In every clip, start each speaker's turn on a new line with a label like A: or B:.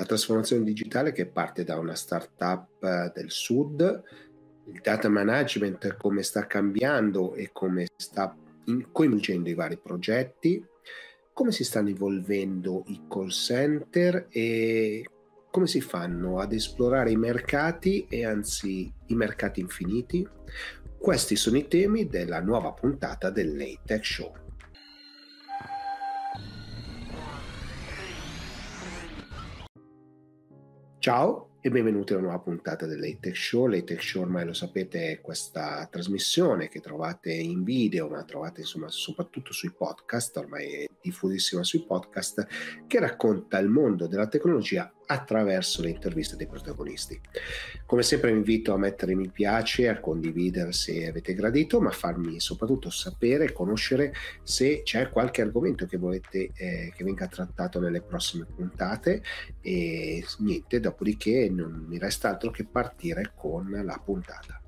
A: La trasformazione digitale che parte da una startup eh, del sud, il data management come sta cambiando e come sta coinvolgendo i vari progetti, come si stanno evolvendo i call center e come si fanno ad esplorare i mercati e anzi i mercati infiniti? Questi sono i temi della nuova puntata del Late Tech Show. Ciao, e benvenuti a una nuova puntata dell'Atech Show. L'Atech Show ormai lo sapete è questa trasmissione che trovate in video, ma trovate insomma soprattutto sui podcast, ormai è diffusissima sui podcast, che racconta il mondo della tecnologia attraverso le interviste dei protagonisti. Come sempre vi invito a mettere mi piace, a condividere se avete gradito, ma farmi soprattutto sapere e conoscere se c'è qualche argomento che volete eh, che venga trattato nelle prossime puntate e niente, dopodiché non mi resta altro che partire con la puntata.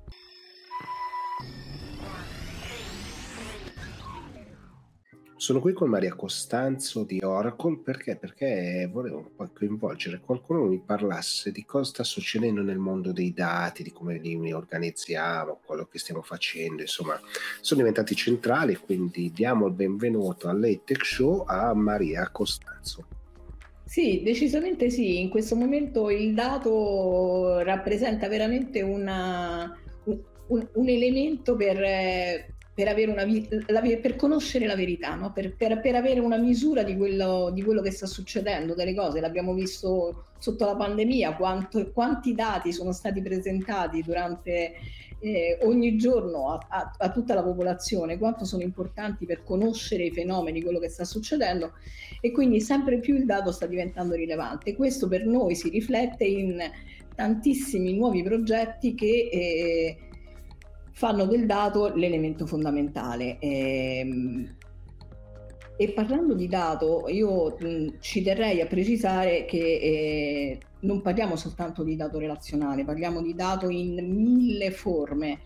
A: Sono qui con Maria Costanzo di Oracle perché? Perché volevo coinvolgere qualcuno che mi parlasse di cosa sta succedendo nel mondo dei dati, di come li organizziamo, quello che stiamo facendo, insomma, sono diventati centrali, quindi diamo il benvenuto all'Etech Show a Maria Costanzo.
B: Sì, decisamente sì, in questo momento il dato rappresenta veramente una, un, un, elemento per, per, una, la, per, conoscere la verità, no? per, per, per, avere una misura di quello, di quello, che sta succedendo, delle cose. L'abbiamo visto sotto la pandemia, quanto, quanti dati sono stati presentati durante eh, ogni giorno a, a, a, tutta la popolazione, quanto sono importanti per conoscere i fenomeni, quello che sta succedendo e quindi sempre più il dato sta diventando rilevante. Questo per noi si riflette in tantissimi nuovi progetti che... Eh, fanno del dato l'elemento fondamentale. Ehm, e parlando di dato, io mh, ci terrei a precisare che eh, non parliamo soltanto di dato relazionale, parliamo di dato in mille forme.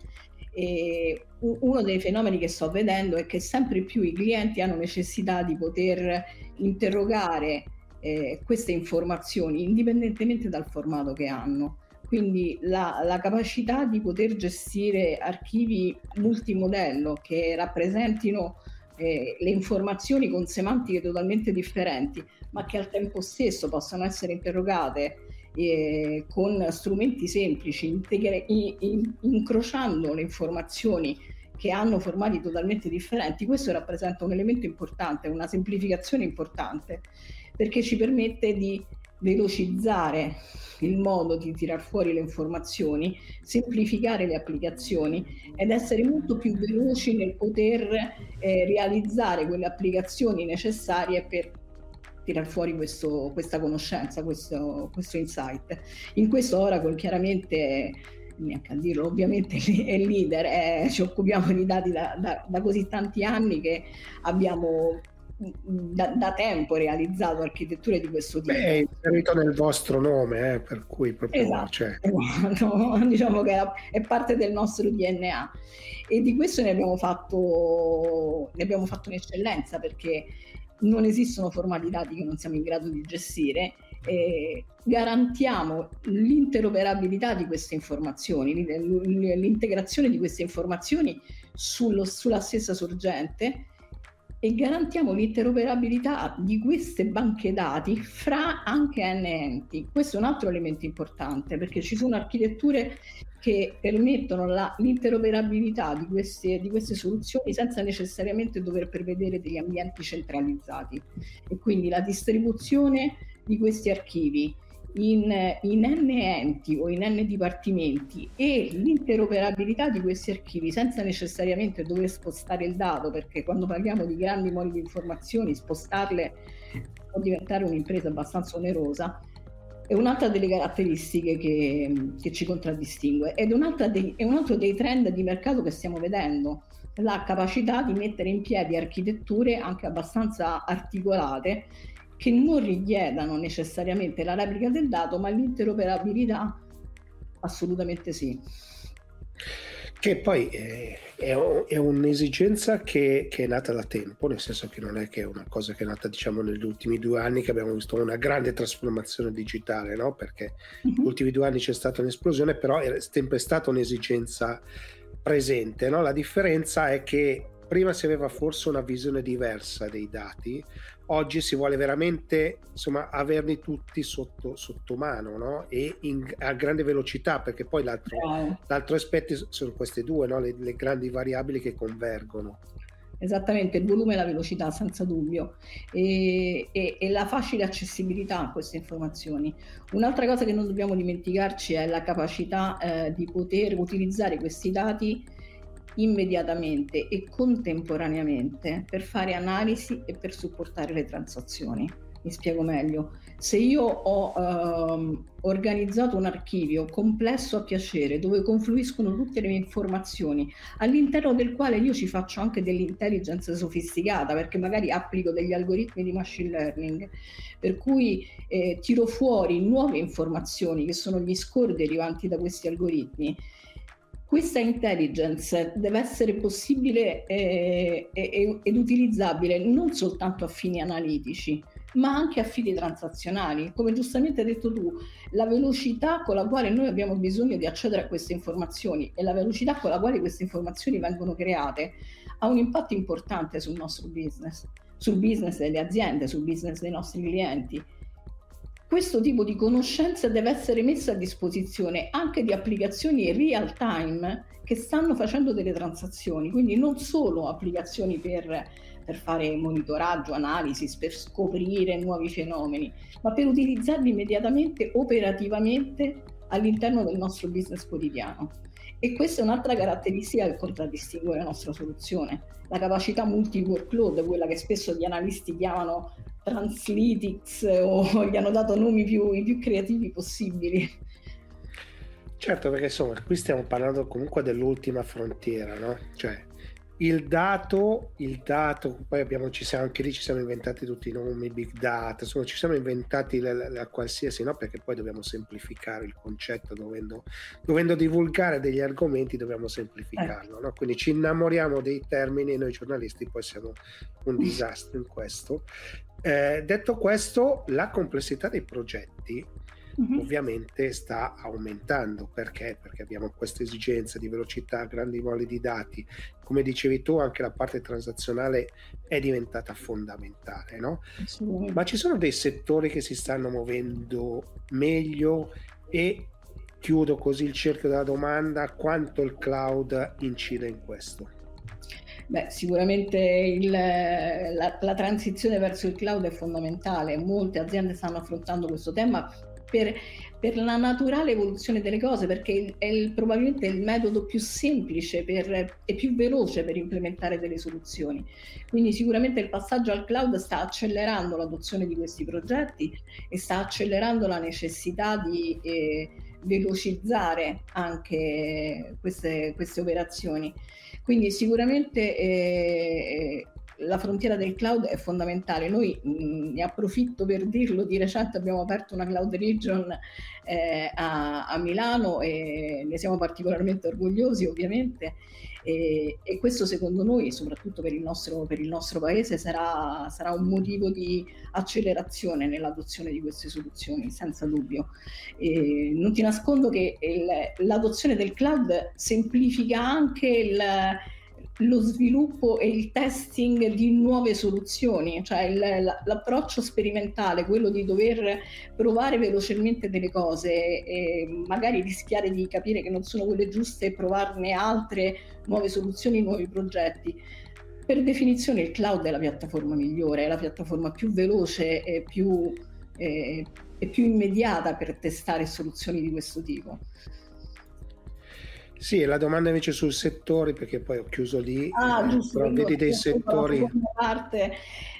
B: E uno dei fenomeni che sto vedendo è che sempre più i clienti hanno necessità di poter interrogare eh, queste informazioni indipendentemente dal formato che hanno. Quindi la, la, capacità di poter gestire archivi multimodello che rappresentino eh, le informazioni con semantiche totalmente differenti, ma che al tempo stesso possano essere interrogate eh, con strumenti semplici, integre, in, in, incrociando le informazioni che hanno formati totalmente differenti, questo rappresenta un elemento importante, una semplificazione importante, perché ci permette di velocizzare il modo di tirar fuori le informazioni, semplificare le applicazioni ed essere molto più veloci nel poter eh, realizzare quelle applicazioni necessarie per tirar fuori questo, questa conoscenza, questo, questo insight. In questo Oracle chiaramente neanche a dirlo, ovviamente è leader, eh, ci occupiamo di dati da, da, da, così tanti anni che abbiamo da, da, tempo realizzato architetture di questo tipo. Beh,
A: è inserito nel vostro nome, eh, per cui proprio
B: esatto, cioè... esatto. diciamo che è parte del nostro DNA e di questo ne abbiamo fatto, ne abbiamo fatto un'eccellenza perché non esistono formati dati che non siamo in grado di gestire. Eh, garantiamo l'interoperabilità di queste informazioni, l'integrazione di queste informazioni sullo, sulla stessa sorgente e garantiamo l'interoperabilità di queste banche dati fra anche enti. Questo è un altro elemento importante perché ci sono architetture che permettono la, l'interoperabilità di queste, di queste soluzioni senza necessariamente dover prevedere degli ambienti centralizzati e quindi la distribuzione di questi archivi in, in N enti o in N dipartimenti e l'interoperabilità di questi archivi senza necessariamente dover spostare il dato, perché quando parliamo di grandi moli di informazioni, spostarle può diventare un'impresa abbastanza onerosa, è un'altra delle caratteristiche che, che ci contraddistingue. Ed dei, è un altro dei trend di mercato che stiamo vedendo, la capacità di mettere in piedi architetture anche abbastanza articolate che non richiedano necessariamente la replica del dato, ma l'interoperabilità assolutamente sì.
A: Che poi è, è, è un'esigenza che, che, è nata da tempo, nel senso che non è che è una cosa che è nata diciamo negli ultimi due anni che abbiamo visto una grande trasformazione digitale, no? perché negli ultimi due anni c'è stata un'esplosione, però è sempre stata un'esigenza presente. No? La differenza è che prima si aveva forse una visione diversa dei dati, oggi si vuole veramente insomma, averli tutti sotto, sotto mano no? e in, a grande velocità, perché poi l'altro, eh. l'altro aspetto sono queste due, no? le, le grandi variabili che convergono.
B: Esattamente, il volume e la velocità, senza dubbio, e, e, e, la facile accessibilità a queste informazioni. Un'altra cosa che non dobbiamo dimenticarci è la capacità eh, di poter utilizzare questi dati immediatamente e contemporaneamente per fare analisi e per supportare le transazioni. Mi spiego meglio. Se io ho ehm, organizzato un archivio complesso a piacere dove confluiscono tutte le mie informazioni, all'interno del quale io ci faccio anche dell'intelligence sofisticata, perché magari applico degli algoritmi di machine learning, per cui eh, tiro fuori nuove informazioni che sono gli score derivanti da questi algoritmi questa intelligence deve essere possibile eh, ed utilizzabile non soltanto a fini analitici, ma anche a fini transazionali. Come giustamente hai detto tu, la velocità con la quale noi abbiamo bisogno di accedere a queste informazioni e la velocità con la quale queste informazioni vengono create ha un impatto importante sul nostro business, sul business delle aziende, sul business dei nostri clienti questo tipo di conoscenza deve essere messa a disposizione anche di applicazioni real time che stanno facendo delle transazioni, quindi non solo applicazioni per, per fare monitoraggio, analisi, per scoprire nuovi fenomeni, ma per utilizzarli immediatamente operativamente all'interno del nostro business quotidiano. E questa è un'altra caratteristica che contraddistingue la nostra soluzione, la capacità multi-workload, quella che spesso gli analisti chiamano Translytics o gli hanno dato nomi più, i più creativi possibili.
A: Certo, perché insomma, qui stiamo parlando comunque dell'ultima frontiera, no? Cioè, il dato, il dato, poi abbiamo, ci siamo, anche lì ci siamo inventati tutti i nomi, big data, insomma ci siamo inventati la, la, la qualsiasi, no? Perché poi dobbiamo semplificare il concetto, dovendo, dovendo divulgare degli argomenti dobbiamo semplificarlo, eh. no? Quindi ci innamoriamo dei termini e noi giornalisti poi siamo un disastro in questo. Eh, detto questo, la complessità dei progetti mm-hmm. ovviamente sta aumentando perché? Perché abbiamo questa esigenza di velocità, grandi voli di dati. Come dicevi tu, anche la parte transazionale è diventata fondamentale, no? Ma ci sono dei settori che si stanno muovendo meglio e chiudo così il cerchio della domanda, quanto il cloud incide in questo?
B: Beh, sicuramente il, la, la, transizione verso il cloud è fondamentale, molte aziende stanno affrontando questo tema per, per la naturale evoluzione delle cose, perché è il, probabilmente il metodo più semplice per, e più veloce per implementare delle soluzioni. Quindi sicuramente il passaggio al cloud sta accelerando l'adozione di questi progetti e sta accelerando la necessità di... Eh, velocizzare anche queste, queste operazioni. Quindi sicuramente eh, la frontiera del cloud è fondamentale. Noi mh, ne approfitto per dirlo, di recente abbiamo aperto una cloud region eh, a, a, Milano e ne siamo particolarmente orgogliosi ovviamente e, e questo secondo noi, soprattutto per il nostro, per il nostro paese, sarà, sarà, un motivo di accelerazione nell'adozione di queste soluzioni, senza dubbio. E non ti nascondo che il, l'adozione del cloud semplifica anche il lo sviluppo e il testing di nuove soluzioni, cioè il, l'approccio sperimentale, quello di dover provare velocemente delle cose e magari rischiare di capire che non sono quelle giuste e provarne altre nuove soluzioni, nuovi progetti. Per definizione il cloud è la piattaforma migliore, è la piattaforma più veloce e più, eh, e più immediata per testare soluzioni di questo tipo.
A: Sì, la domanda invece sul settore, perché poi ho chiuso lì,
B: ah, eh, giusto, però
A: vedi dei settori...
B: Parte.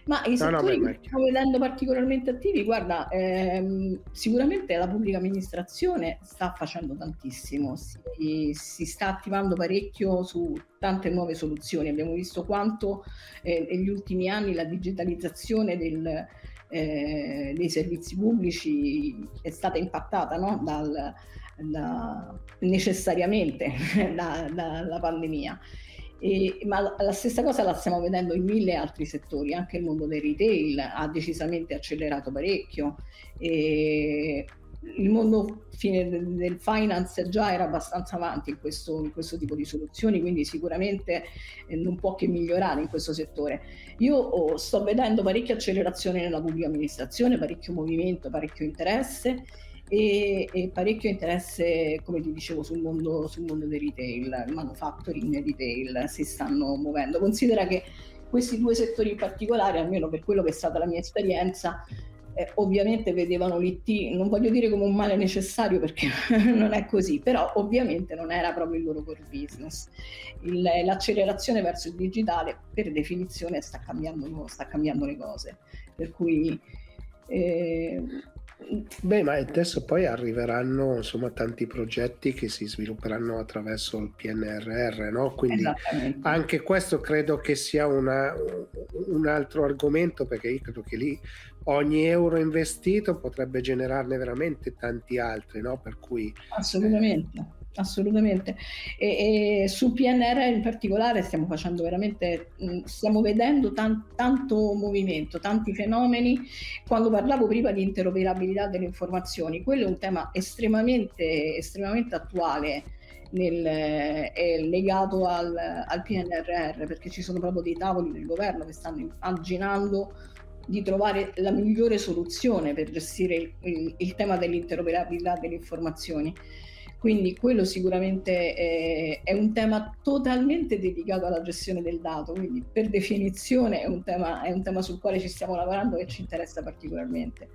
B: Ma i no, settori no, che stiamo vedendo particolarmente attivi, guarda, ehm, sicuramente la pubblica amministrazione sta facendo tantissimo, si, si, sta attivando parecchio su tante nuove soluzioni. Abbiamo visto quanto eh, negli ultimi anni la digitalizzazione del, eh, dei servizi pubblici è stata impattata no? Dal, da, necessariamente dalla da, pandemia. E, ma la stessa cosa la stiamo vedendo in mille altri settori, anche il mondo del retail ha decisamente accelerato parecchio. E il mondo del finance già era abbastanza avanti in questo, in questo tipo di soluzioni, quindi sicuramente eh, non può che migliorare in questo settore. Io oh, sto vedendo parecchia accelerazione nella pubblica amministrazione, parecchio movimento, parecchio interesse e, e, parecchio interesse, come ti dicevo, sul mondo, sul mondo del retail, il manufacturing e retail si stanno muovendo. Considera che questi due settori in particolare, almeno per quello che è stata la mia esperienza, eh, ovviamente vedevano l'IT, non voglio dire come un male necessario perché non è così, però ovviamente non era proprio il loro core business. Il, l'accelerazione verso il digitale per definizione sta cambiando, sta cambiando le cose, per cui eh,
A: Beh, ma adesso poi arriveranno insomma tanti progetti che si svilupperanno attraverso il PNRR, no? Quindi anche questo credo che sia una, un altro argomento perché io credo che lì ogni euro investito potrebbe generarne veramente tanti altri, no? Per cui
B: assolutamente assolutamente. E, e sul PNR in particolare stiamo facendo veramente, stiamo vedendo tan, tanto movimento, tanti fenomeni. Quando parlavo prima di interoperabilità delle informazioni, quello è un tema estremamente, estremamente attuale. Nel, è legato al, al, PNRR perché ci sono proprio dei tavoli del governo che stanno immaginando di trovare la migliore soluzione per gestire il, il, il tema dell'interoperabilità delle informazioni. Quindi quello sicuramente è, è, un tema totalmente dedicato alla gestione del dato, quindi per definizione è un tema, è un tema sul quale ci stiamo lavorando e ci interessa particolarmente.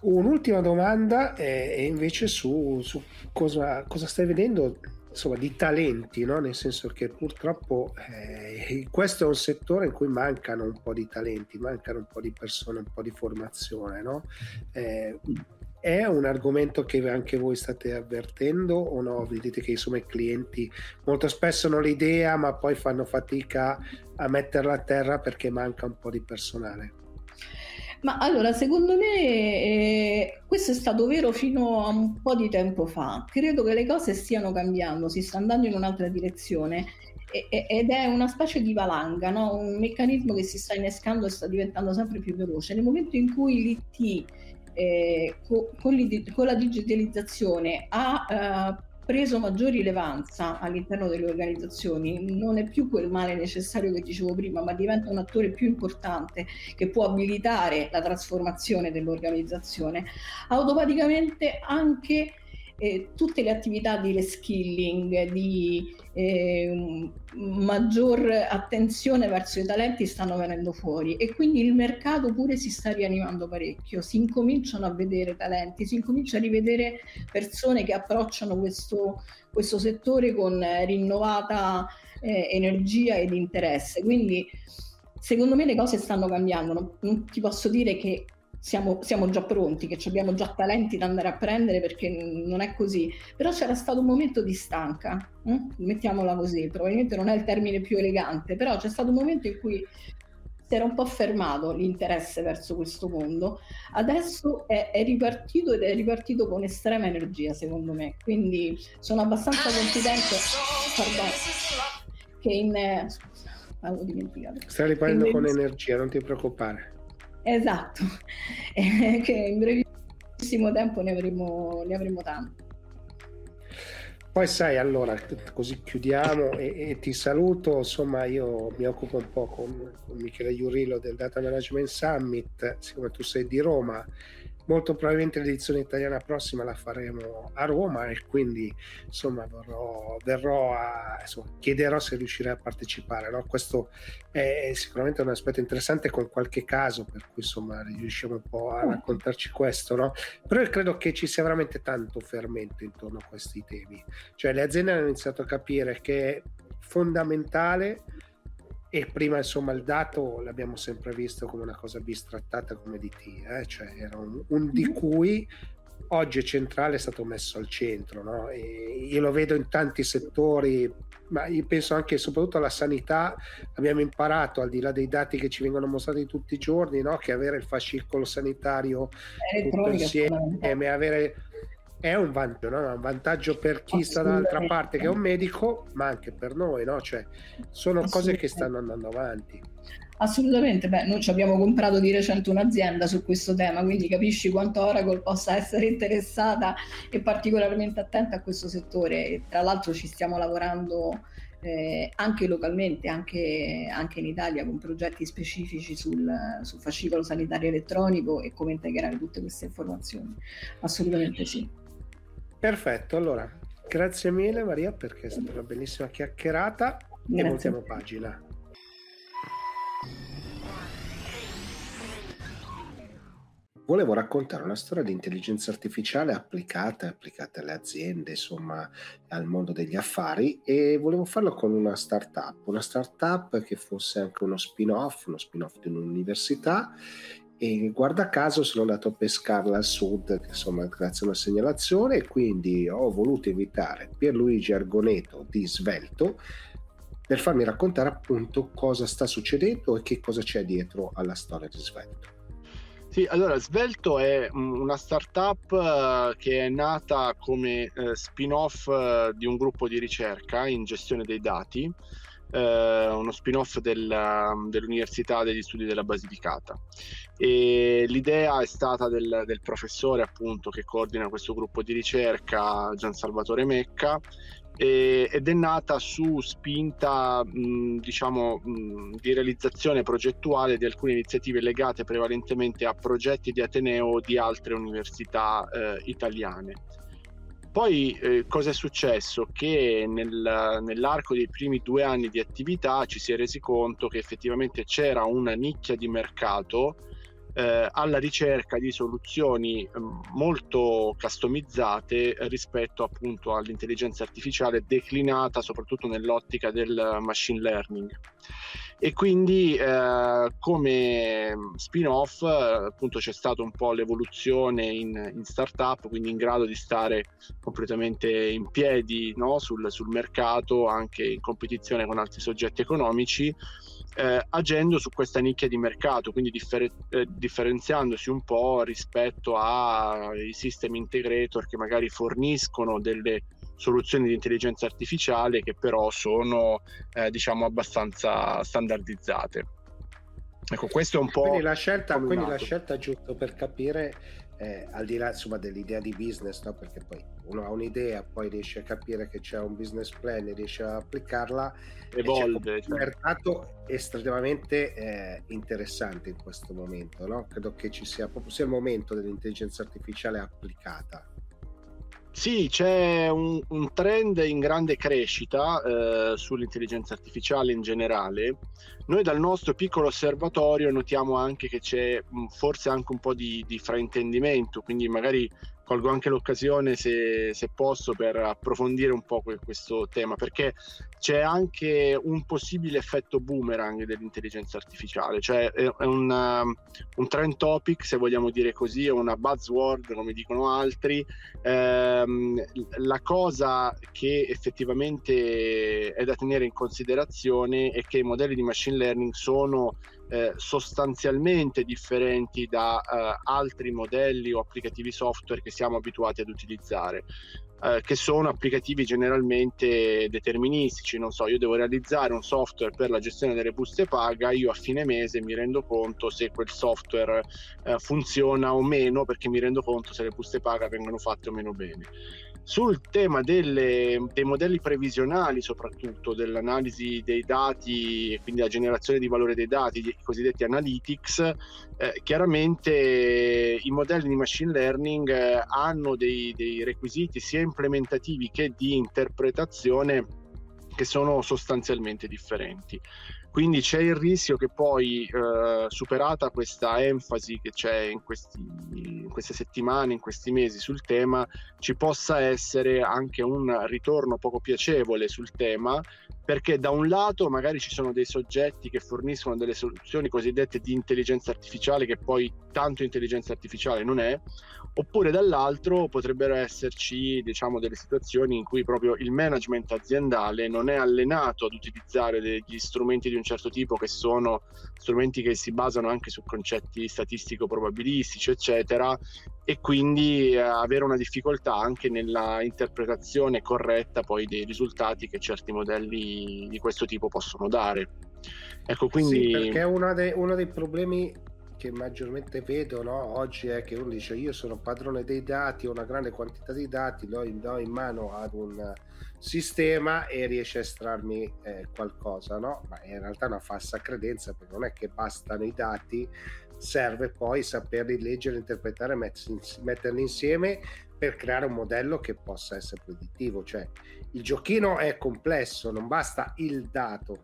A: Un'ultima domanda è, invece su, su cosa, cosa, stai vedendo insomma, di talenti, no? nel senso che purtroppo eh, questo è un settore in cui mancano un po' di talenti, mancano un po' di persone, un po' di formazione. No? Eh, è un argomento che anche voi state avvertendo o no? Vedete che insomma i clienti molto spesso hanno l'idea ma poi fanno fatica a metterla a terra perché manca un po' di personale.
B: Ma allora, secondo me eh, questo è stato vero fino a un po' di tempo fa. Credo che le cose stiano cambiando, si sta andando in un'altra direzione ed è una specie di valanga, no? un meccanismo che si sta innescando e sta diventando sempre più veloce. Nel momento in cui l'IT eh, co- con, con, la digitalizzazione ha eh, preso maggior rilevanza all'interno delle organizzazioni, non è più quel male necessario che dicevo prima, ma diventa un attore più importante che può abilitare la trasformazione dell'organizzazione, automaticamente anche eh, tutte le attività di reskilling, di eh, maggior attenzione verso i talenti stanno venendo fuori e quindi il mercato pure si sta rianimando parecchio, si incominciano a vedere talenti, si incomincia a rivedere persone che approcciano questo, questo settore con rinnovata eh, energia ed interesse. Quindi secondo me le cose stanno cambiando, non, non ti posso dire che siamo, siamo, già pronti, che abbiamo già talenti da andare a prendere perché non è così. Però c'era stato un momento di stanca, eh? mettiamola così, probabilmente non è il termine più elegante, però c'è stato un momento in cui si era un po' fermato l'interesse verso questo mondo. Adesso è, è ripartito ed è ripartito con estrema energia, secondo me. Quindi sono abbastanza confidente pardon, che in... Eh, scusa, avevo dimenticato.
A: Stai ripartendo con energia, non ti preoccupare.
B: Esatto, eh, che in brevissimo tempo ne avremo, ne avremo tanto.
A: Poi sai, allora, così chiudiamo e, e, ti saluto, insomma io mi occupo un po' con, con Michele Iurillo del Data Management Summit, siccome tu sei di Roma, molto probabilmente l'edizione italiana prossima la faremo a Roma e quindi insomma verrò, verrò a, insomma, chiederò se riuscirei a partecipare. No? Questo è sicuramente un aspetto interessante con qualche caso per cui insomma riusciamo un po' a raccontarci questo, no? però io credo che ci sia veramente tanto fermento intorno a questi temi, cioè le aziende hanno iniziato a capire che è fondamentale e prima insomma il dato l'abbiamo sempre visto come una cosa bistrattata come DT, eh? cioè era un, un, di mm-hmm. cui oggi è centrale è stato messo al centro. No? io lo vedo in tanti settori, ma io penso anche e soprattutto alla sanità, abbiamo imparato al di là dei dati che ci vengono mostrati tutti i giorni, no? che avere il fascicolo sanitario tutto insieme, avere è un vantaggio, no? un vantaggio per chi sta dall'altra parte che è un medico, ma anche per noi, no? cioè, sono cose che stanno andando avanti.
B: Assolutamente, beh, noi ci abbiamo comprato di recente un'azienda su questo tema, quindi capisci quanto Oracle possa essere interessata e particolarmente attenta a questo settore. E tra l'altro ci stiamo lavorando eh, anche localmente, anche, anche, in Italia, con progetti specifici sul, sul fascicolo sanitario elettronico e come integrare tutte queste informazioni. Assolutamente sì.
A: Perfetto, allora grazie mille Maria perché è stata una bellissima chiacchierata grazie. e voltiamo pagina. volevo raccontare una storia di intelligenza artificiale applicata, applicata alle aziende, insomma, al mondo degli affari e volevo farlo con una startup, una startup che fosse anche uno spin-off, uno spin-off di un'università e guarda caso sono andato a pescarla al sud, insomma, grazie a una segnalazione e quindi ho voluto invitare Pierluigi Argoneto di Svelto per farmi raccontare appunto cosa sta succedendo e che cosa c'è dietro alla storia di Svelto.
C: Sì, allora Svelto è una startup uh, che è nata come uh, spin-off uh, di un gruppo di ricerca in gestione dei dati, uno spin-off del, dell'Università degli Studi della Basilicata. E l'idea è stata del, del, professore appunto che coordina questo gruppo di ricerca, Gian Salvatore Mecca, e, ed è nata su spinta mh, diciamo mh, di realizzazione progettuale di alcune iniziative legate prevalentemente a progetti di Ateneo di altre università eh, italiane. Poi eh, cosa è successo? Che nel, nell'arco dei primi due anni di attività ci si è resi conto che effettivamente c'era una nicchia di mercato eh, alla ricerca di soluzioni eh, molto customizzate rispetto appunto all'intelligenza artificiale declinata soprattutto nell'ottica del machine learning e quindi eh, come spin-off appunto c'è stata un po' l'evoluzione in, in startup quindi in grado di stare completamente in piedi no? sul, sul mercato anche in competizione con altri soggetti economici eh, agendo su questa nicchia di mercato, quindi differ- eh, differenziandosi un po' rispetto ai system integrator che magari forniscono delle soluzioni di intelligenza artificiale che però sono eh, diciamo abbastanza standardizzate. Ecco, questo è un po'.
A: Quindi la scelta, quindi la scelta giusto per capire eh, al di là insomma, dell'idea di business, no? perché poi uno ha un'idea, poi riesce a capire che c'è un business plan e riesce a applicarla, evolve. È cioè. un mercato estremamente eh, interessante in questo momento. No? Credo che ci sia proprio sia il momento dell'intelligenza artificiale applicata.
C: Sì, c'è un, un, trend in grande crescita eh, sull'intelligenza artificiale in generale. Noi dal nostro piccolo osservatorio notiamo anche che c'è forse anche un po' di, di fraintendimento, quindi magari colgo anche l'occasione, se, se, posso, per approfondire un po' questo tema, perché c'è anche un possibile effetto boomerang dell'intelligenza artificiale, cioè è un, um, un trend topic, se vogliamo dire così, è una buzzword, come dicono altri. Ehm, la cosa che effettivamente è da tenere in considerazione è che i modelli di machine learning sono eh, sostanzialmente differenti da eh, altri modelli o applicativi software che siamo abituati ad utilizzare. Eh, che sono applicativi generalmente deterministici, non so, io devo realizzare un software per la gestione delle buste paga, io a fine mese mi rendo conto se quel software eh, funziona o meno perché mi rendo conto se le buste paga vengono fatte o meno bene. Sul tema delle, dei modelli previsionali, soprattutto dell'analisi dei dati quindi la generazione di valore dei dati, i cosiddetti analytics, eh, chiaramente i modelli di machine learning eh, hanno dei, dei requisiti sia implementativi che di interpretazione che sono sostanzialmente differenti. Quindi c'è il rischio che poi, eh, superata questa enfasi che c'è in, questi, in, queste settimane, in questi mesi sul tema, ci possa essere anche un ritorno poco piacevole sul tema, perché da un lato magari ci sono dei soggetti che forniscono delle soluzioni cosiddette di intelligenza artificiale che poi tanto intelligenza artificiale non è, oppure dall'altro potrebbero esserci diciamo, delle situazioni in cui proprio il management aziendale non è allenato ad utilizzare degli strumenti di un certo tipo che sono strumenti che si basano anche su concetti statistico-probabilistici, eccetera, e quindi eh, avere una difficoltà anche nella interpretazione corretta poi dei risultati che certi modelli di questo tipo possono dare.
A: Ecco, quindi... Sì, perché uno dei, uno dei problemi che maggiormente vedo no, oggi è che uno dice io sono padrone dei dati, ho una grande quantità di dati, lo do in mano ad un sistema e riesce a estrarmi eh, qualcosa, no? Ma in realtà è una falsa credenza perché non è che bastano i dati, serve poi saperli leggere, interpretare, metterli insieme per creare un modello che possa essere predittivo. Cioè il giochino è complesso, non basta il dato,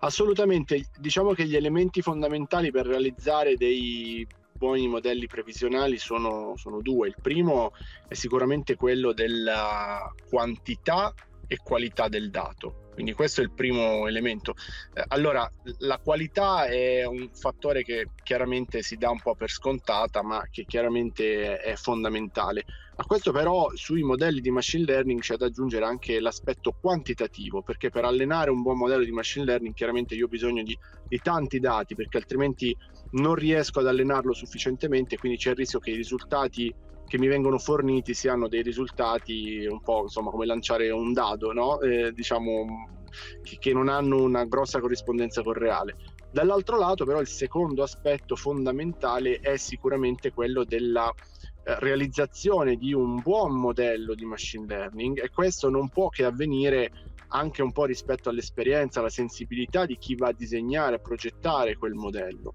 C: Assolutamente, diciamo che gli elementi fondamentali per realizzare dei buoni modelli previsionali sono, sono due. Il primo è sicuramente quello della quantità e qualità del dato. Quindi questo è il primo elemento. Eh, allora, la qualità è un fattore che chiaramente si dà un po' per scontata, ma che chiaramente è fondamentale. A questo però sui modelli di machine learning c'è da aggiungere anche l'aspetto quantitativo, perché per allenare un buon modello di machine learning chiaramente io ho bisogno di, di tanti dati, perché altrimenti non riesco ad allenarlo sufficientemente, quindi c'è il rischio che i risultati che mi vengono forniti siano dei risultati un po' insomma come lanciare un dado, no? eh, diciamo che, che non hanno una grossa corrispondenza col reale. Dall'altro lato però il secondo aspetto fondamentale è sicuramente quello della eh, realizzazione di un buon modello di machine learning e questo non può che avvenire anche un po' rispetto all'esperienza, alla sensibilità di chi va a disegnare, a progettare quel modello.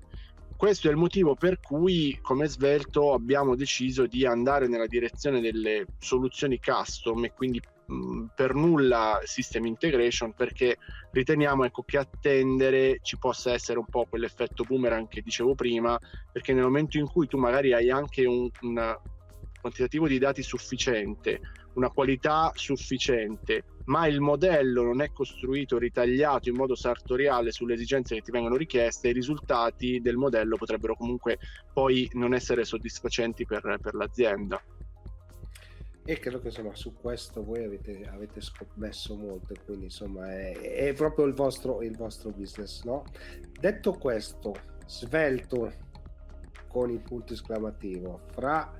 C: Questo è il motivo per cui, come Svelto, abbiamo deciso di andare nella direzione delle soluzioni custom e quindi mh, per nulla system integration perché riteniamo ecco, che attendere ci possa essere un po' quell'effetto boomerang che dicevo prima, perché nel momento in cui tu magari hai anche un, un quantitativo di dati sufficiente, una qualità sufficiente, ma il modello non è costruito, ritagliato in modo sartoriale sulle esigenze che ti vengono richieste, i risultati del modello potrebbero comunque poi non essere soddisfacenti per, per l'azienda.
A: E credo che insomma su questo voi avete, avete scommesso molto, quindi insomma è, è proprio il vostro, il vostro business, no? Detto questo, svelto con il punto esclamativo, fra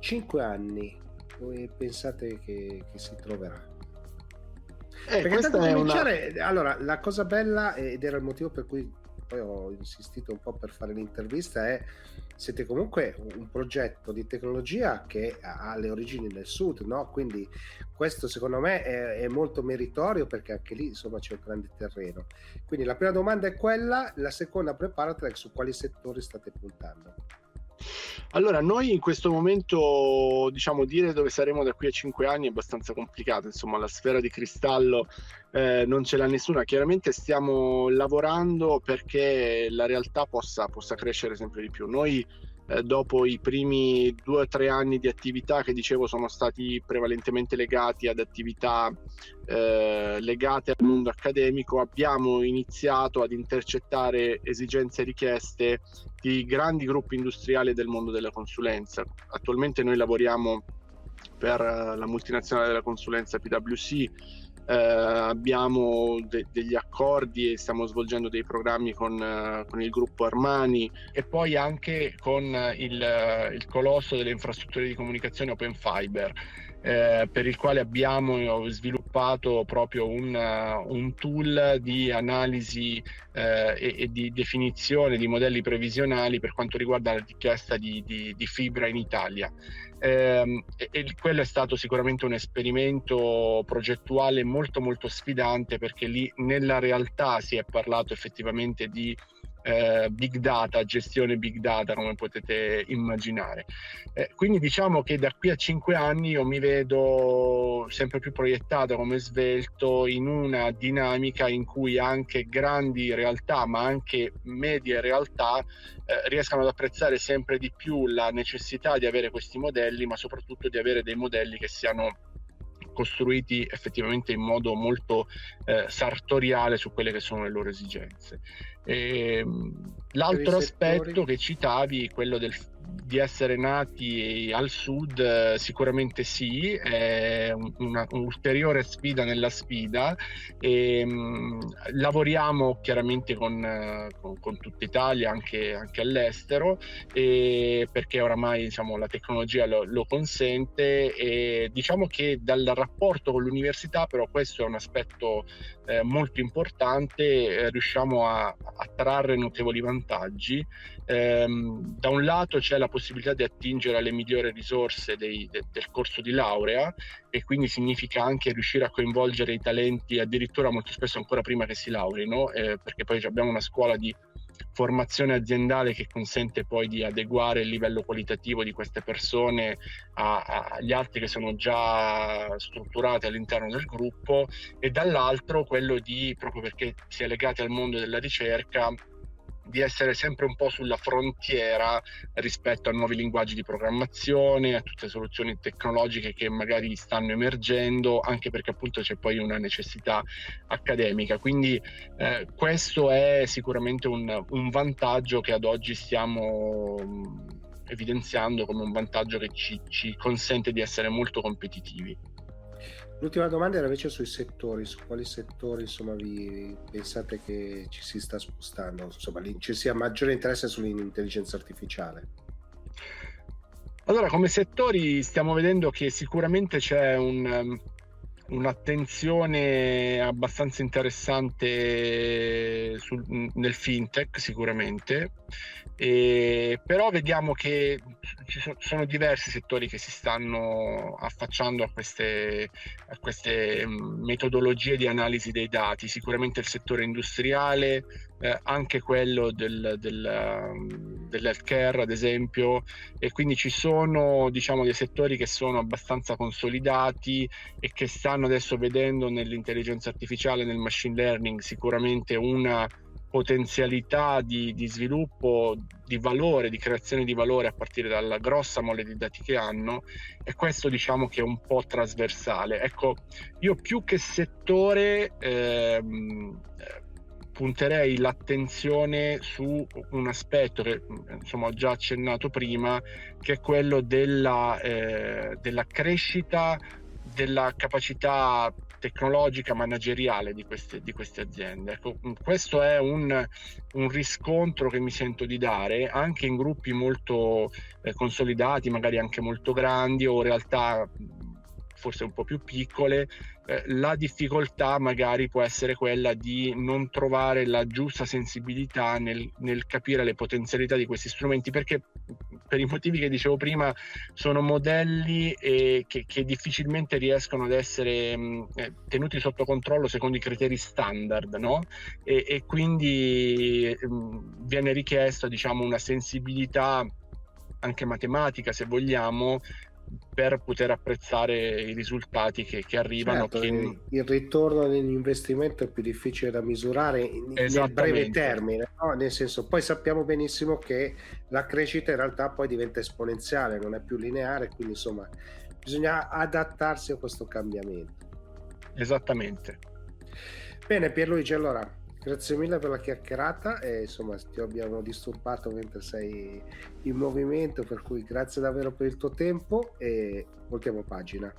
A: cinque anni dove pensate che, che si troverà? Eh, Perché tanto cominciare, una... allora, la cosa bella, ed era il motivo per cui poi ho insistito un po' per fare l'intervista, è siete comunque un progetto di tecnologia che ha le origini nel sud, no? Quindi questo secondo me è, è molto meritorio perché anche lì insomma c'è un grande terreno. Quindi la prima domanda è quella, la seconda preparatela su quali settori state puntando.
C: Allora, noi in questo momento, diciamo, dire dove saremo da qui a cinque anni è abbastanza complicato, insomma, la sfera di cristallo eh, non ce l'ha nessuna. Chiaramente stiamo lavorando perché la realtà possa, possa crescere sempre di più. Noi eh, dopo i primi due o tre anni di attività che dicevo sono stati prevalentemente legati ad attività eh, legate al mondo accademico, abbiamo iniziato ad intercettare esigenze e richieste di grandi gruppi industriali del mondo della consulenza. Attualmente noi lavoriamo per eh, la multinazionale della consulenza PwC eh, abbiamo de- degli accordi e stiamo svolgendo dei programmi con, uh, con, il gruppo Armani e poi anche con il, il colosso delle infrastrutture di comunicazione Open Fiber. Eh, per il quale abbiamo sviluppato proprio un, uh, un tool di analisi eh, e, e, di definizione di modelli previsionali per quanto riguarda la richiesta di, di, di fibra in Italia. Eh, e, e, quello è stato sicuramente un esperimento progettuale molto molto sfidante perché lì nella realtà si è parlato effettivamente di eh, big data, gestione big data come potete immaginare. Eh, quindi diciamo che da qui a cinque anni io mi vedo sempre più proiettato come svelto in una dinamica in cui anche grandi realtà ma anche medie realtà eh, riescano ad apprezzare sempre di più la necessità di avere questi modelli ma soprattutto di avere dei modelli che siano costruiti effettivamente in modo molto eh, sartoriale su quelle che sono le loro esigenze. E, ehm, l'altro aspetto che citavi, quello del di essere nati al sud sicuramente sì, è un'ulteriore sfida nella sfida e mh, mm, lavoriamo chiaramente con, con, con, tutta Italia, anche, anche all'estero, perché oramai diciamo, la tecnologia lo, lo, consente e diciamo che dal rapporto con l'università però questo è un aspetto eh, molto importante, eh, riusciamo a, a, trarre notevoli vantaggi. Ehm, da un lato c'è la possibilità di attingere alle migliori risorse dei, de, del corso di laurea e quindi significa anche riuscire a coinvolgere i talenti addirittura molto spesso ancora prima che si laureino, eh, perché poi abbiamo una scuola di formazione aziendale che consente poi di adeguare il livello qualitativo di queste persone agli altri che sono già strutturati all'interno del gruppo e dall'altro quello di, proprio perché si è legati al mondo della ricerca, di essere sempre un po' sulla frontiera rispetto a nuovi linguaggi di programmazione, a tutte le soluzioni tecnologiche che magari stanno emergendo, anche perché appunto c'è poi una necessità accademica. Quindi eh, questo è sicuramente un, un, vantaggio che ad oggi stiamo mm, evidenziando come un vantaggio che ci, ci consente di essere molto competitivi.
A: L'ultima domanda era invece sui settori, su quali settori insomma, vi pensate che ci si sta spostando, insomma, ci sia maggiore interesse sull'intelligenza artificiale?
C: Allora, come settori stiamo vedendo che sicuramente c'è un, um, un'attenzione abbastanza interessante sul, nel fintech sicuramente e, però vediamo che ci sono, diversi settori che si stanno affacciando a queste, a queste mm, metodologie di analisi dei dati. Sicuramente il settore industriale eh, anche quello del, del, um, dell'healthcare ad esempio. E quindi ci sono diciamo dei settori che sono abbastanza consolidati e che stanno adesso vedendo nell'intelligenza artificiale nel machine learning sicuramente una potenzialità di, di, sviluppo di valore, di creazione di valore a partire dalla grossa mole di dati che hanno e questo diciamo che è un po' trasversale. Ecco, io più che settore ehm, punterei l'attenzione su un aspetto che insomma, ho già accennato prima, che è quello della, eh, della crescita della capacità tecnologica manageriale di queste, di queste aziende. Ecco, questo è un, un, riscontro che mi sento di dare anche in gruppi molto eh, consolidati, magari anche molto grandi o realtà forse un po' più piccole, eh, la difficoltà magari può essere quella di non trovare la giusta sensibilità nel, nel, capire le potenzialità di questi strumenti, perché per i motivi che dicevo prima sono modelli eh, che, che, difficilmente riescono ad essere mh, mm, eh, tenuti sotto controllo secondo i criteri standard, no? E, e quindi mh, mm, viene richiesto diciamo, una sensibilità anche matematica se vogliamo per poter apprezzare i risultati che, che arrivano.
A: Certo, che... Il ritorno dell'investimento è più difficile da misurare nel breve termine, no? nel senso poi sappiamo benissimo che la crescita in realtà poi diventa esponenziale, non è più lineare, quindi insomma bisogna adattarsi a questo cambiamento.
C: Esattamente.
A: Bene Pierluigi, allora Grazie mille per la chiacchierata e insomma ti abbiamo disturbato mentre sei in movimento, per cui grazie davvero per il tuo tempo e voltiamo pagina.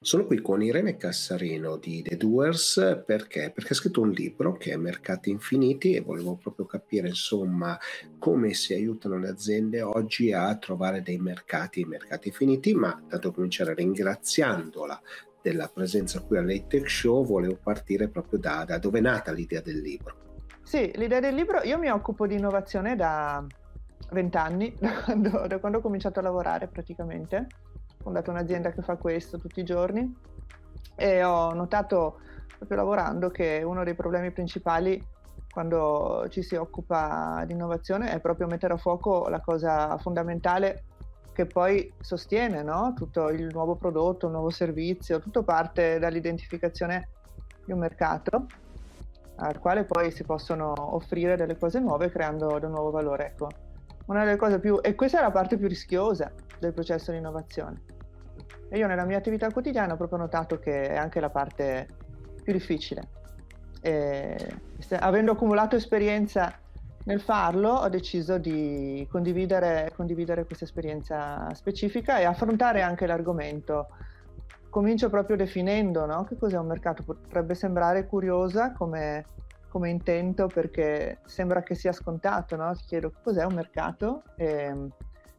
A: Sono qui con Irene Cassarino di The Doers perché? Perché ha scritto un libro che è Mercati Infiniti e volevo proprio capire insomma come si aiutano le aziende oggi a trovare dei mercati, mercati infiniti, ma tanto cominciare ringraziandola della presenza qui all'Atech Show, volevo partire proprio da, da dove è nata l'idea del libro.
D: Sì, l'idea del libro, io mi occupo di innovazione da vent'anni, da da quando ho cominciato a lavorare praticamente. Ho fondato un'azienda che fa questo tutti i giorni e ho notato proprio lavorando che uno dei problemi principali quando ci si occupa di innovazione è proprio mettere a fuoco la cosa fondamentale che poi sostiene no? tutto il nuovo prodotto, il nuovo servizio, tutto parte dall'identificazione di un mercato al quale poi si possono offrire delle cose nuove creando del nuovo valore. Ecco, una delle cose più, e questa è la parte più rischiosa del processo di innovazione, E io nella mia attività quotidiana ho proprio notato che è anche la parte più difficile. E, avendo accumulato esperienza nel farlo ho deciso di condividere, condividere questa esperienza specifica e affrontare anche l'argomento. Comincio proprio definendo no? che cos'è un mercato. Potrebbe sembrare curiosa come, come intento perché sembra che sia scontato. No? Ti chiedo cos'è un mercato e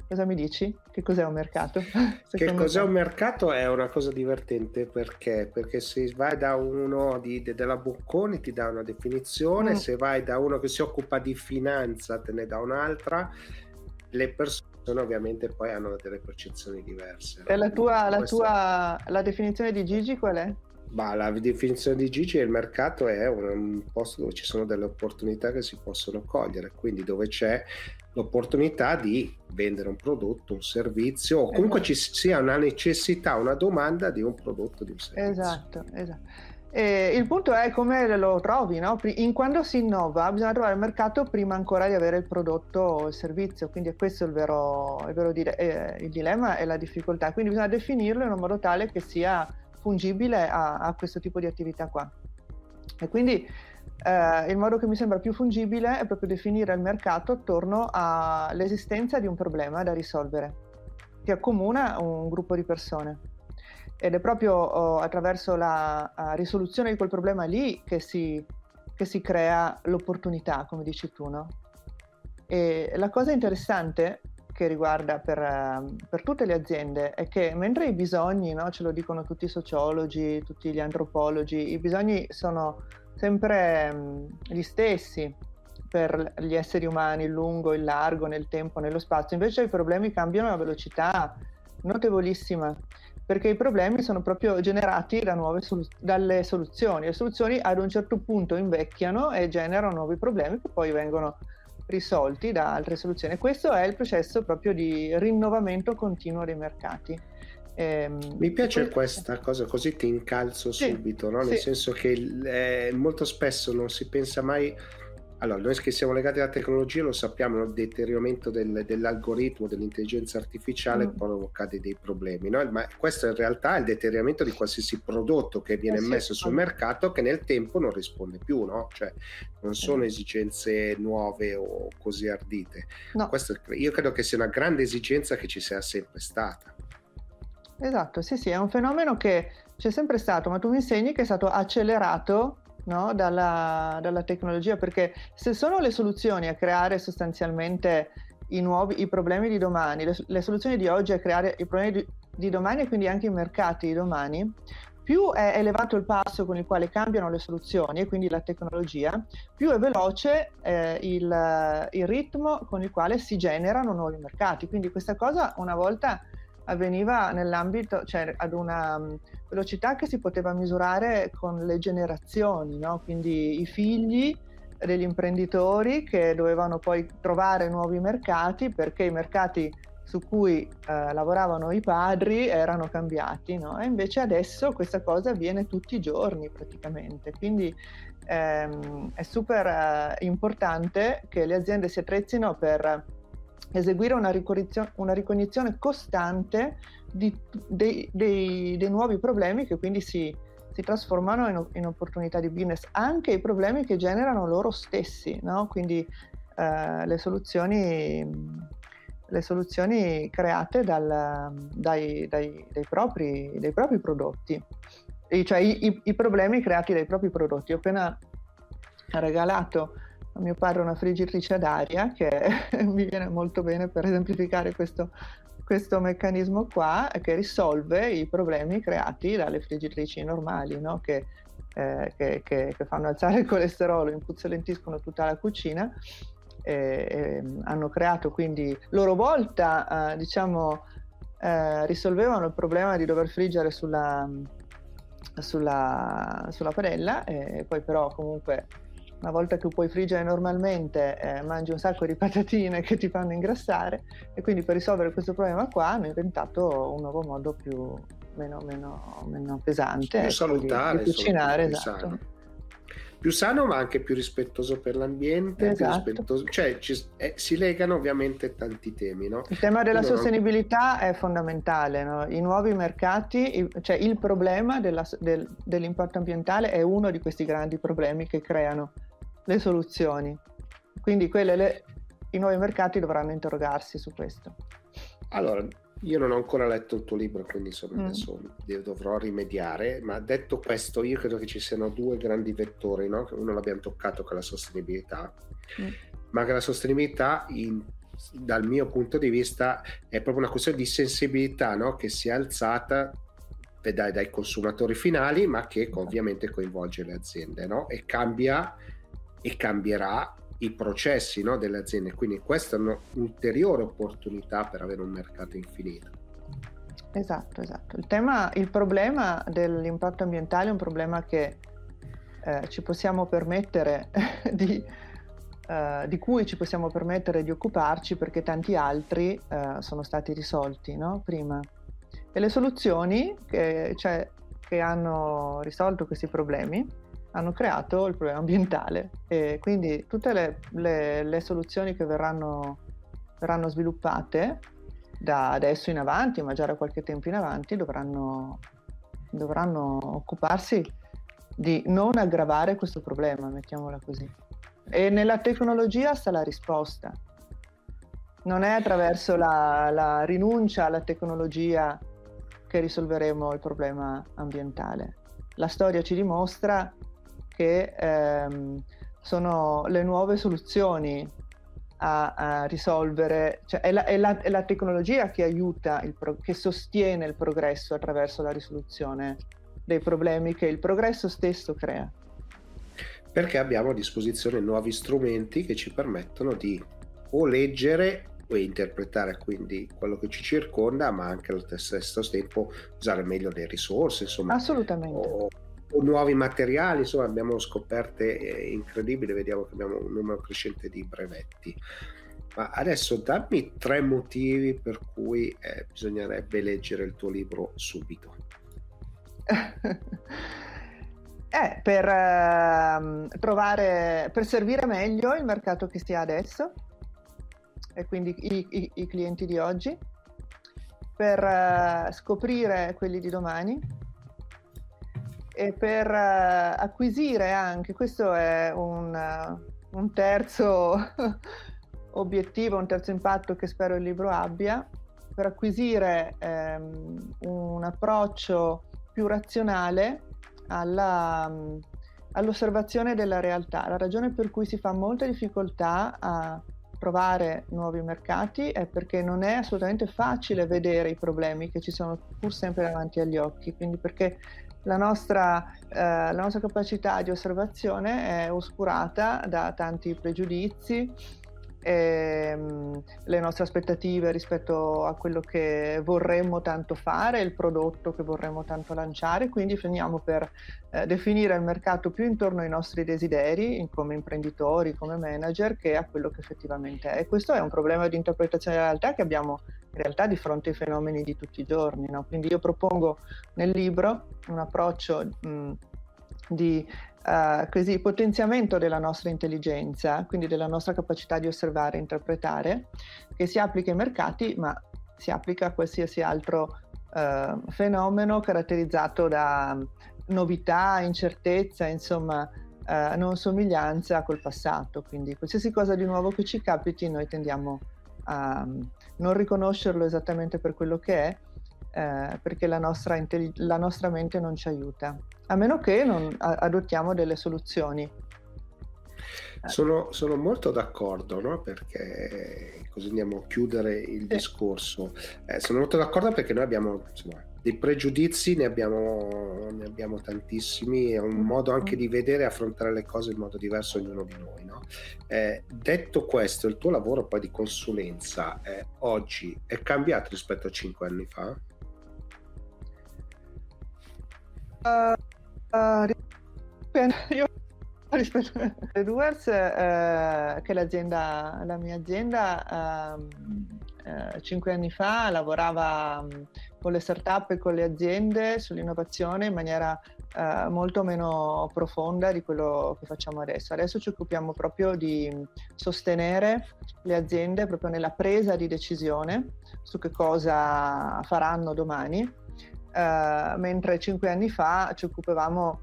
D: cosa mi dici? Che cos'è un mercato?
A: che cos'è te? un mercato è una cosa divertente perché? Perché se vai da uno di, de, della Bocconi ti dà una definizione, mm. se vai da uno che si occupa di finanza te ne dà un'altra, le persone ovviamente poi hanno delle percezioni diverse.
D: E la tua, la, tua la definizione di Gigi qual è?
A: Bah, la definizione di Gigi è il mercato è un, un, posto dove ci sono delle opportunità che si possono cogliere, quindi dove c'è l'opportunità di vendere un prodotto, un servizio o comunque esatto. ci sia una necessità, una domanda di un prodotto, di un servizio.
D: Esatto, esatto. E il punto è come lo trovi, no? In quando si innova bisogna trovare il mercato prima ancora di avere il prodotto o il servizio, quindi è questo il vero, il, vero dire, eh, il dilemma e la difficoltà, quindi bisogna definirlo in un modo tale che sia fungibile a, a questo tipo di attività qua. E quindi eh, il modo che mi sembra più fungibile è proprio definire il mercato attorno all'esistenza di un problema da risolvere, che accomuna un gruppo di persone. Ed è proprio oh, attraverso la risoluzione di quel problema lì che si, che si crea l'opportunità, come dici tu, no? E la cosa interessante che riguarda per, per, tutte le aziende è che mentre i bisogni, no, ce lo dicono tutti i sociologi, tutti gli antropologi, i bisogni sono sempre gli stessi per gli esseri umani, il lungo, il largo, nel tempo, nello spazio. Invece i problemi cambiano a velocità notevolissima, perché i problemi sono proprio generati da solu- dalle soluzioni. Le soluzioni ad un certo punto invecchiano e generano nuovi problemi che poi vengono risolti da altre soluzioni. Questo è il processo proprio di rinnovamento continuo dei mercati.
A: Ehm, Mi piace poi... questa cosa, così ti incalzo sì, subito, no? nel sì. senso che eh, molto spesso non si pensa mai allora, noi che siamo legati alla tecnologia lo sappiamo, il deterioramento del, dell'algoritmo, dell'intelligenza artificiale mm. provoca dei, dei problemi, no? ma questo in realtà è il deterioramento di qualsiasi prodotto che viene eh sì, messo sul mercato che nel tempo non risponde più, no? cioè non sono esigenze nuove o così ardite. No. Questo, io credo che sia una grande esigenza che ci sia sempre stata.
D: Esatto, sì, sì, è un fenomeno che c'è sempre stato, ma tu mi insegni che è stato accelerato no? dalla, dalla, tecnologia, perché se sono le soluzioni a creare sostanzialmente i, nuovi, i problemi di domani, le, le, soluzioni di oggi a creare i problemi di, di domani e quindi anche i mercati di domani, più è elevato il passo con il quale cambiano le soluzioni e quindi la tecnologia, più è veloce eh, il, il, ritmo con il quale si generano nuovi mercati. Quindi questa cosa una volta avveniva nell'ambito, cioè ad una mm, velocità che si poteva misurare con le generazioni, no? quindi i figli degli imprenditori che dovevano poi trovare nuovi mercati perché i mercati su cui eh, lavoravano i padri erano cambiati, no? e invece adesso questa cosa avviene tutti i giorni praticamente, quindi ehm, è super eh, importante che le aziende si attrezzino per eseguire una, una ricognizione costante di, dei, dei, dei, nuovi problemi che quindi si, si trasformano in, in, opportunità di business, anche i problemi che generano loro stessi, no? quindi eh, le, soluzioni, le, soluzioni, create dal, dai, dai, dai, propri, dai, propri, prodotti, e cioè i, i, i problemi creati dai propri prodotti. Ho appena regalato mio padre una friggitrice ad aria che mi viene molto bene per esemplificare questo, questo meccanismo qua che risolve i problemi creati dalle friggitrici normali no? che, eh, che, che, che, fanno alzare il colesterolo, impuzzolentiscono tutta la cucina e, e hanno creato quindi loro volta eh, diciamo eh, risolvevano il problema di dover friggere sulla, sulla, sulla padella e poi però comunque una volta che puoi friggere normalmente eh, mangi un sacco di patatine che ti fanno ingrassare e quindi per risolvere questo problema qua hanno inventato un nuovo modo più meno, meno, meno pesante
A: più ecco, salutare
D: di, di cucinare esatto.
A: più sano ma anche più rispettoso per l'ambiente, esatto. cioè ci, eh, si legano ovviamente tanti temi. No?
D: Il tema della sostenibilità non... è fondamentale, no? i nuovi mercati, cioè il problema della, del, dell'impatto ambientale è uno di questi grandi problemi che creano le soluzioni. Quindi quelle, le, i nuovi mercati dovranno interrogarsi su questo.
A: Allora, io non ho ancora letto il tuo libro, quindi insomma mm. adesso dovrò rimediare, ma detto questo io credo che ci siano due grandi vettori, no? uno l'abbiamo toccato con la sostenibilità, mm. ma che la sostenibilità in, dal mio punto di vista è proprio una questione di sensibilità no? che si è alzata dai, dai, consumatori finali, ma che ovviamente coinvolge le aziende no? e cambia e cambierà i processi no, delle aziende. Quindi questa è un'ulteriore opportunità per avere un mercato infinito.
D: Esatto, esatto. Il, tema, il problema dell'impatto ambientale è un problema che eh, ci possiamo permettere di, eh, di cui ci possiamo permettere di occuparci perché tanti altri eh, sono stati risolti no? prima. E le soluzioni che, cioè, che hanno risolto questi problemi hanno creato il problema ambientale e quindi tutte le, le, le soluzioni che verranno, verranno, sviluppate da adesso in avanti, ma già da qualche tempo in avanti, dovranno, dovranno occuparsi di non aggravare questo problema, mettiamola così. E nella tecnologia sta la risposta. Non è attraverso la, la rinuncia alla tecnologia che risolveremo il problema ambientale. La storia ci dimostra che ehm, sono le nuove soluzioni a, a risolvere, cioè è la, è, la, è la, tecnologia che aiuta, pro, che sostiene il progresso attraverso la risoluzione dei problemi che il progresso stesso crea.
A: Perché abbiamo a disposizione nuovi strumenti che ci permettono di o leggere o interpretare quindi quello che ci circonda, ma anche allo stesso tempo usare meglio le risorse, insomma.
D: Assolutamente.
A: O, nuovi materiali, insomma abbiamo scoperte eh, incredibili, vediamo che abbiamo un numero crescente di brevetti. Ma adesso dammi tre motivi per cui eh, bisognerebbe leggere il tuo libro subito.
D: eh, per uh, trovare, per servire meglio il mercato che si ha adesso e quindi i, i, i clienti di oggi, per uh, scoprire quelli di domani e per uh, acquisire anche, questo è un, uh, un terzo obiettivo, un terzo impatto che spero il libro abbia, per acquisire um, un approccio più razionale alla, um, all'osservazione della realtà. La ragione per cui si fa molta difficoltà a provare nuovi mercati è perché non è assolutamente facile vedere i problemi che ci sono pur sempre davanti agli occhi, quindi perché la nostra, eh, la nostra capacità di osservazione è oscurata da tanti pregiudizi, ehm, le nostre aspettative rispetto a quello che vorremmo tanto fare, il prodotto che vorremmo tanto lanciare, quindi finiamo per eh, definire il mercato più intorno ai nostri desideri come imprenditori, come manager, che a quello che effettivamente è. Questo è un problema di interpretazione della realtà che abbiamo in realtà di fronte ai fenomeni di tutti i giorni. No? Quindi io propongo nel libro un approccio mh, di uh, così, potenziamento della nostra intelligenza, quindi della nostra capacità di osservare e interpretare, che si applica ai mercati, ma si applica a qualsiasi altro uh, fenomeno caratterizzato da novità, incertezza, insomma, uh, non somiglianza col passato. Quindi qualsiasi cosa di nuovo che ci capiti, noi tendiamo a non riconoscerlo esattamente per quello che è, eh, perché la nostra, intellig- la nostra, mente non ci aiuta, a meno che non adottiamo delle soluzioni.
A: Sono, sono molto d'accordo, no? perché così andiamo a chiudere il sì. discorso. Eh, sono molto d'accordo perché noi abbiamo insomma, dei pregiudizi, ne abbiamo, ne abbiamo, tantissimi, è un mm-hmm. modo anche di vedere e affrontare le cose in modo diverso ognuno di noi. No? Eh, detto questo, il tuo lavoro poi di consulenza eh, oggi è cambiato rispetto a cinque anni fa?
D: Uh, uh, io rispetto a Doers, uh, che l'azienda, la mia azienda, uh, eh, cinque anni fa lavorava mh, con le start-up e con le aziende sull'innovazione in maniera eh, molto meno profonda di quello che facciamo adesso. Adesso ci occupiamo proprio di sostenere le aziende proprio nella presa di decisione su che cosa faranno domani, eh, mentre cinque anni fa ci occupavamo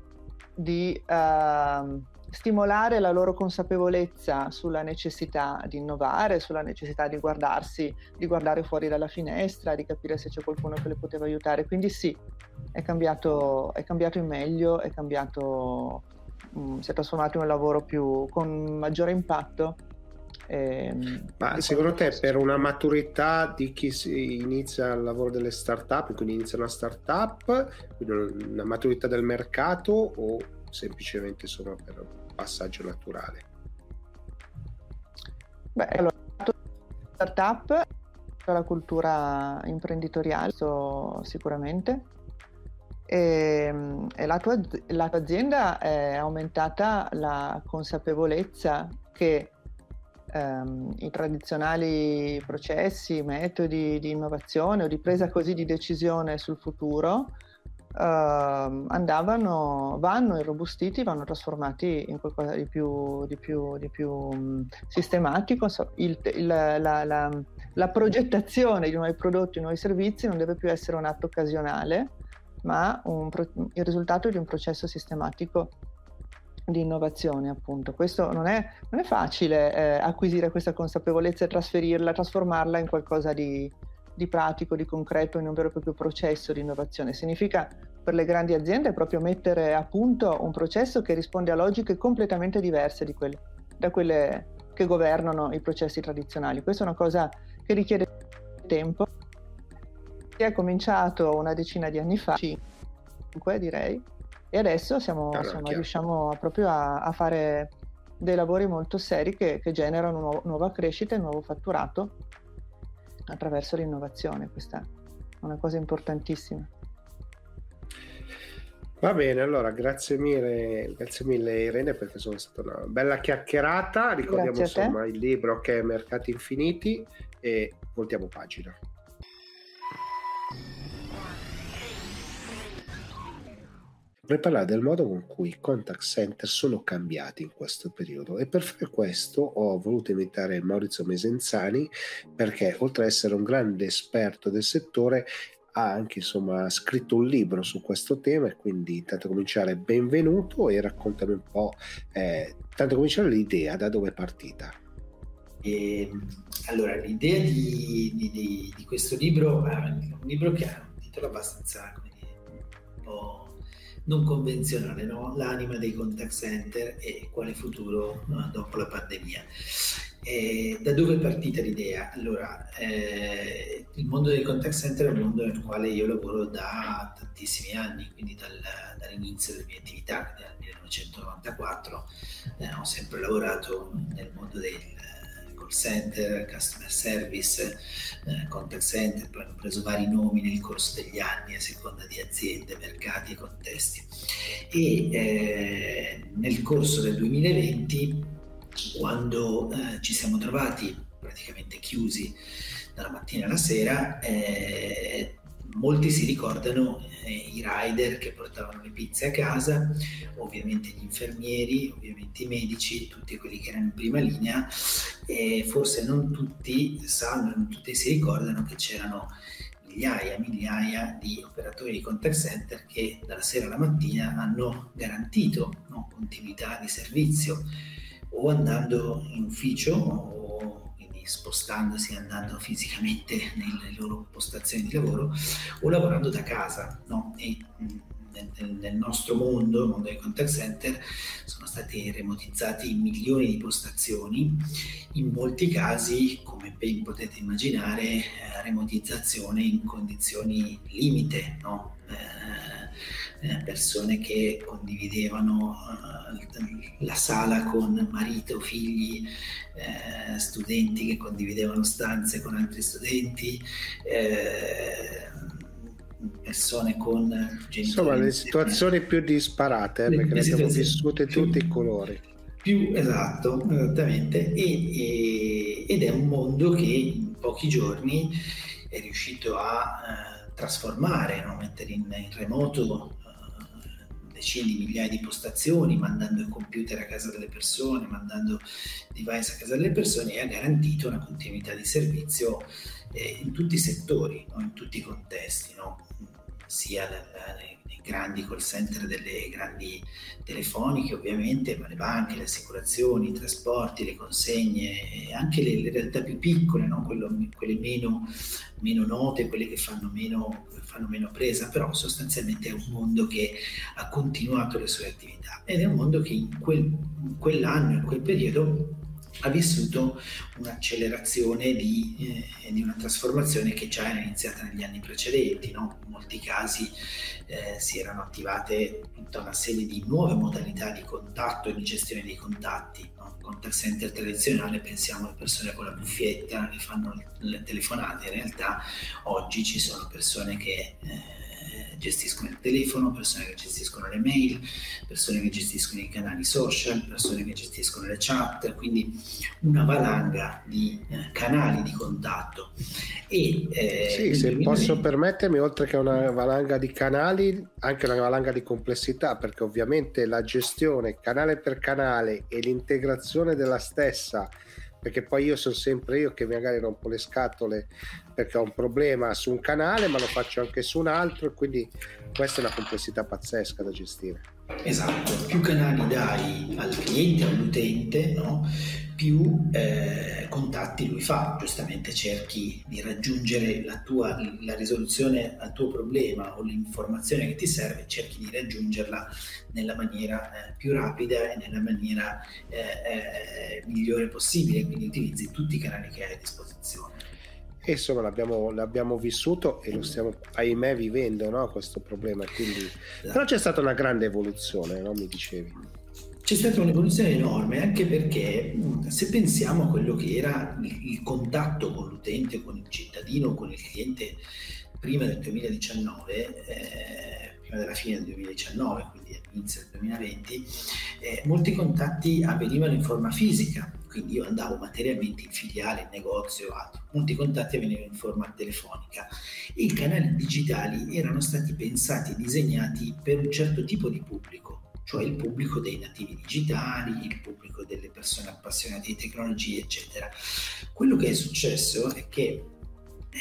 D: di uh, stimolare la loro consapevolezza sulla necessità di innovare, sulla necessità di guardarsi, di guardare fuori dalla finestra, di capire se c'è qualcuno che le poteva aiutare. Quindi sì, è cambiato, è cambiato in meglio, è cambiato, mh, mm, si è trasformato in un lavoro più, con maggiore impatto
A: Ehm, Ma secondo te per una maturità di chi inizia il lavoro delle start-up, quindi inizia una start-up, una maturità del mercato o semplicemente solo per passaggio naturale?
D: Beh, allora, start-up, la cultura imprenditoriale, sicuramente. E, e la, tua, la tua azienda è aumentata la consapevolezza che ehm, i tradizionali processi, metodi di innovazione o di presa così di decisione sul futuro andavano, vanno irrobustiti, vanno trasformati in qualcosa di più, di più, di più um, sistematico. Il, il, la, la, la, progettazione di nuovi prodotti, nuovi servizi non deve più essere un atto occasionale, ma un, il risultato di un processo sistematico di innovazione, appunto. Questo non è, non è facile eh, acquisire questa consapevolezza e trasferirla, trasformarla in qualcosa di, di, pratico, di concreto, in un vero e proprio processo di innovazione. Significa per le grandi aziende proprio mettere a punto un processo che risponde a logiche completamente diverse quelle, da quelle che governano i processi tradizionali. Questa è una cosa che richiede tempo. È cominciato una decina di anni fa, cinque direi, e adesso siamo, allora, insomma, riusciamo proprio a, a, fare dei lavori molto seri che, che generano nuova crescita e nuovo fatturato attraverso l'innovazione. Questa è una cosa importantissima.
A: Va bene, allora grazie mille, grazie mille Irene perché sono stata una bella chiacchierata. Ricordiamo insomma il libro che è Mercati Infiniti e voltiamo pagina. Vorrei parlare del modo con cui i contact center sono cambiati in questo periodo. E per fare questo ho voluto invitare Maurizio Mesenzani perché oltre ad essere un grande esperto del settore ha anche insomma scritto un libro su questo tema e quindi tanto cominciare benvenuto e raccontami un po' eh, cominciare l'idea da dove è partita.
E: E, ehm, allora l'idea di, di, di, questo libro è un libro che ha un titolo abbastanza un po' non convenzionale, no? l'anima dei contact center e quale futuro no? dopo la pandemia. E da dove è partita l'idea? Allora, eh, il mondo dei contact center è un mondo nel quale io lavoro da tantissimi anni, quindi dal, dall'inizio della mia attività, dal 1994, eh, ho sempre lavorato nel mondo del call center, customer service, eh, contact center, poi hanno preso vari nomi nel corso degli anni a seconda di aziende, mercati e contesti. E eh, nel corso del 2020, quando eh, ci siamo trovati praticamente chiusi dalla mattina alla sera, eh, molti si ricordano eh, i rider che portavano le pizze a casa, ovviamente gli infermieri, ovviamente i medici, tutti quelli che erano in prima linea e forse non tutti sanno, non tutti si ricordano che c'erano migliaia, migliaia di operatori di contact center che dalla sera alla mattina hanno garantito no, continuità di servizio o andando in ufficio spostandosi, andando fisicamente nelle loro postazioni di lavoro o lavorando da casa. No? E, nel, nel, nostro mondo, il mondo dei contact center, sono stati remotizzati milioni di postazioni, in molti casi, come ben potete immaginare, eh, remotizzazione in condizioni limite, no? eh, eh, persone che condividevano eh, la sala con marito, figli, eh, studenti che condividevano stanze con altri studenti, eh, persone con
A: genitori. Insomma, le situazioni più disparate, perché le abbiamo vissute tutti i colori.
E: Più esatto, esattamente. E, e ed è un mondo che in pochi giorni è riuscito a trasformare, no? mettere in, in remoto decine di migliaia di postazioni, mandando il computer a casa delle persone, mandando device a casa delle persone e ha garantito una continuità di servizio eh, in tutti i settori, no? in tutti i contesti, no? sia nei grandi call center delle grandi telefoniche ovviamente, ma le banche, le assicurazioni, i trasporti, le consegne, anche le, le realtà più piccole, no? Quello, quelle meno, meno, note, quelle che fanno meno, fanno meno presa, però sostanzialmente è un mondo che ha continuato le sue attività ed è un mondo che in, quel, in quell'anno, in quel periodo, ha vissuto un'accelerazione di, eh, di, una trasformazione che già era iniziata negli anni precedenti. No? In molti casi eh, si erano attivate tutta una serie di nuove modalità di contatto e di gestione dei contatti. No? Contact center tradizionale, pensiamo alle persone con la buffietta che fanno le telefonate, in realtà oggi ci sono persone che... Eh, gestiscono il telefono, persone che gestiscono le mail, persone che gestiscono i canali social, persone che gestiscono le chat, quindi una valanga di eh, canali di contatto.
A: E, eh, sì, se 2020... posso permettermi, oltre che una valanga di canali, anche una valanga di complessità, perché ovviamente la gestione canale per canale e l'integrazione della stessa perché poi io sono sempre io che magari rompo le scatole perché ho un problema su un canale ma lo faccio anche su un altro e quindi questa è una complessità pazzesca da gestire
E: esatto più canali dai al cliente all'utente no? Più eh, contatti lui fa giustamente cerchi di raggiungere la tua la risoluzione al tuo problema o l'informazione che ti serve cerchi di raggiungerla nella maniera eh, più rapida e nella maniera eh, eh, migliore possibile quindi utilizzi tutti i canali che hai a disposizione
A: e insomma l'abbiamo, l'abbiamo, vissuto e lo stiamo ahimè vivendo no? questo problema quindi... però c'è stata una grande evoluzione no? mi dicevi
E: c'è stata un'evoluzione enorme anche perché se pensiamo a quello che era il, contatto con l'utente con il cittadino con il cliente prima del 2019 eh, prima della fine del 2019 quindi all'inizio del 2020 eh, molti contatti avvenivano in forma fisica. Quindi io andavo materialmente in filiale, in negozio, altro. molti contatti avvenivano in forma telefonica. I canali digitali erano stati pensati e disegnati per un certo tipo di pubblico, cioè il pubblico dei nativi digitali, il pubblico delle persone appassionate di tecnologie, eccetera. Quello che è successo è che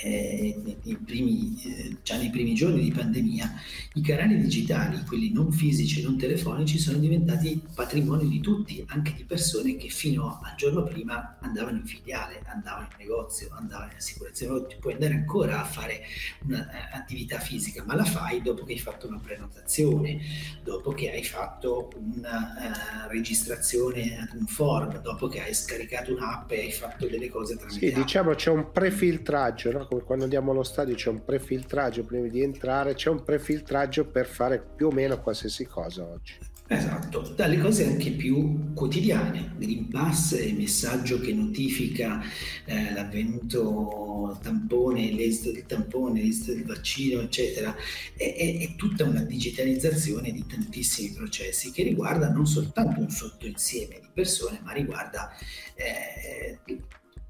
E: eh, primi, eh, già nei primi giorni di pandemia, i canali digitali, quelli non fisici e non telefonici, sono diventati patrimonio di tutti, anche di persone che fino al giorno prima andavano in filiale, andavano in negozio, andavano in assicurazione. Puoi andare ancora a fare un'attività fisica, ma la fai dopo che hai fatto una prenotazione, dopo che hai fatto una uh, registrazione ad un form, dopo che hai scaricato un'app e hai fatto delle cose tramite.
A: Sì, diciamo c'è un prefiltraggio, no? Come quando andiamo allo stadio c'è un prefiltraggio prima di entrare, c'è un prefiltraggio per fare più o meno qualsiasi cosa oggi.
E: Esatto, dalle cose anche più quotidiane, Green Pass, il messaggio che notifica eh, l'avvenuto tampone, l'esito del tampone, l'esito del vaccino, eccetera, è, è, è, tutta una digitalizzazione di tantissimi processi che riguarda non soltanto un sottoinsieme di persone, ma riguarda eh,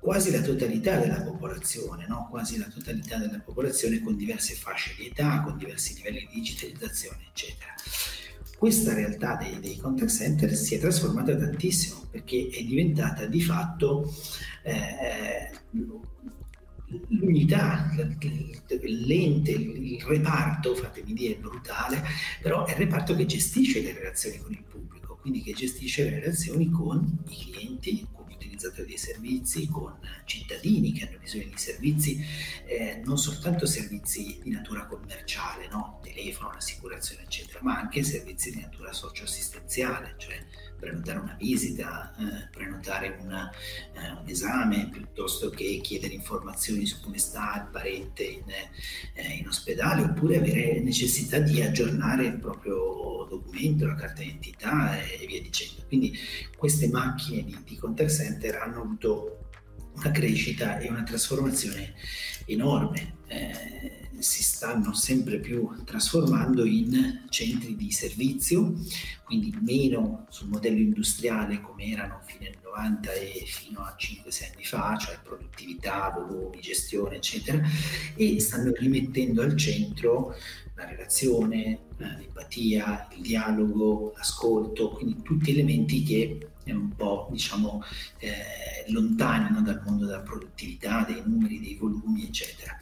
E: quasi la totalità della popolazione, no? quasi la totalità della popolazione con diverse fasce di età, con diversi livelli di digitalizzazione, eccetera. Questa realtà dei, dei contact center si è trasformata tantissimo perché è diventata di fatto eh, l'unità, l'ente, il reparto, fatemi dire brutale, però è il reparto che gestisce le relazioni con il pubblico, quindi che gestisce le relazioni con i clienti, utilizzatori dei servizi, con cittadini che hanno bisogno di servizi, eh, non soltanto servizi di natura commerciale, no? telefono, assicurazione, eccetera, ma anche servizi di natura socioassistenziale, cioè prenotare una visita, eh, prenotare una, eh, un esame, piuttosto che chiedere informazioni su come sta il parente in, eh, in ospedale, oppure avere necessità di aggiornare il proprio documento, la carta d'identità e via dicendo. Quindi queste macchine di, di contact center hanno avuto una crescita e una trasformazione enorme. Eh, si stanno sempre più trasformando in centri di servizio, quindi meno sul modello industriale come erano fino anni 90 e fino a 5-6 anni fa, cioè produttività, volumi, gestione, eccetera, e stanno rimettendo al centro la relazione, l'empatia, il dialogo, l'ascolto, quindi tutti elementi che un po' diciamo eh, lontani no, dal mondo della produttività, dei numeri, dei volumi, eccetera.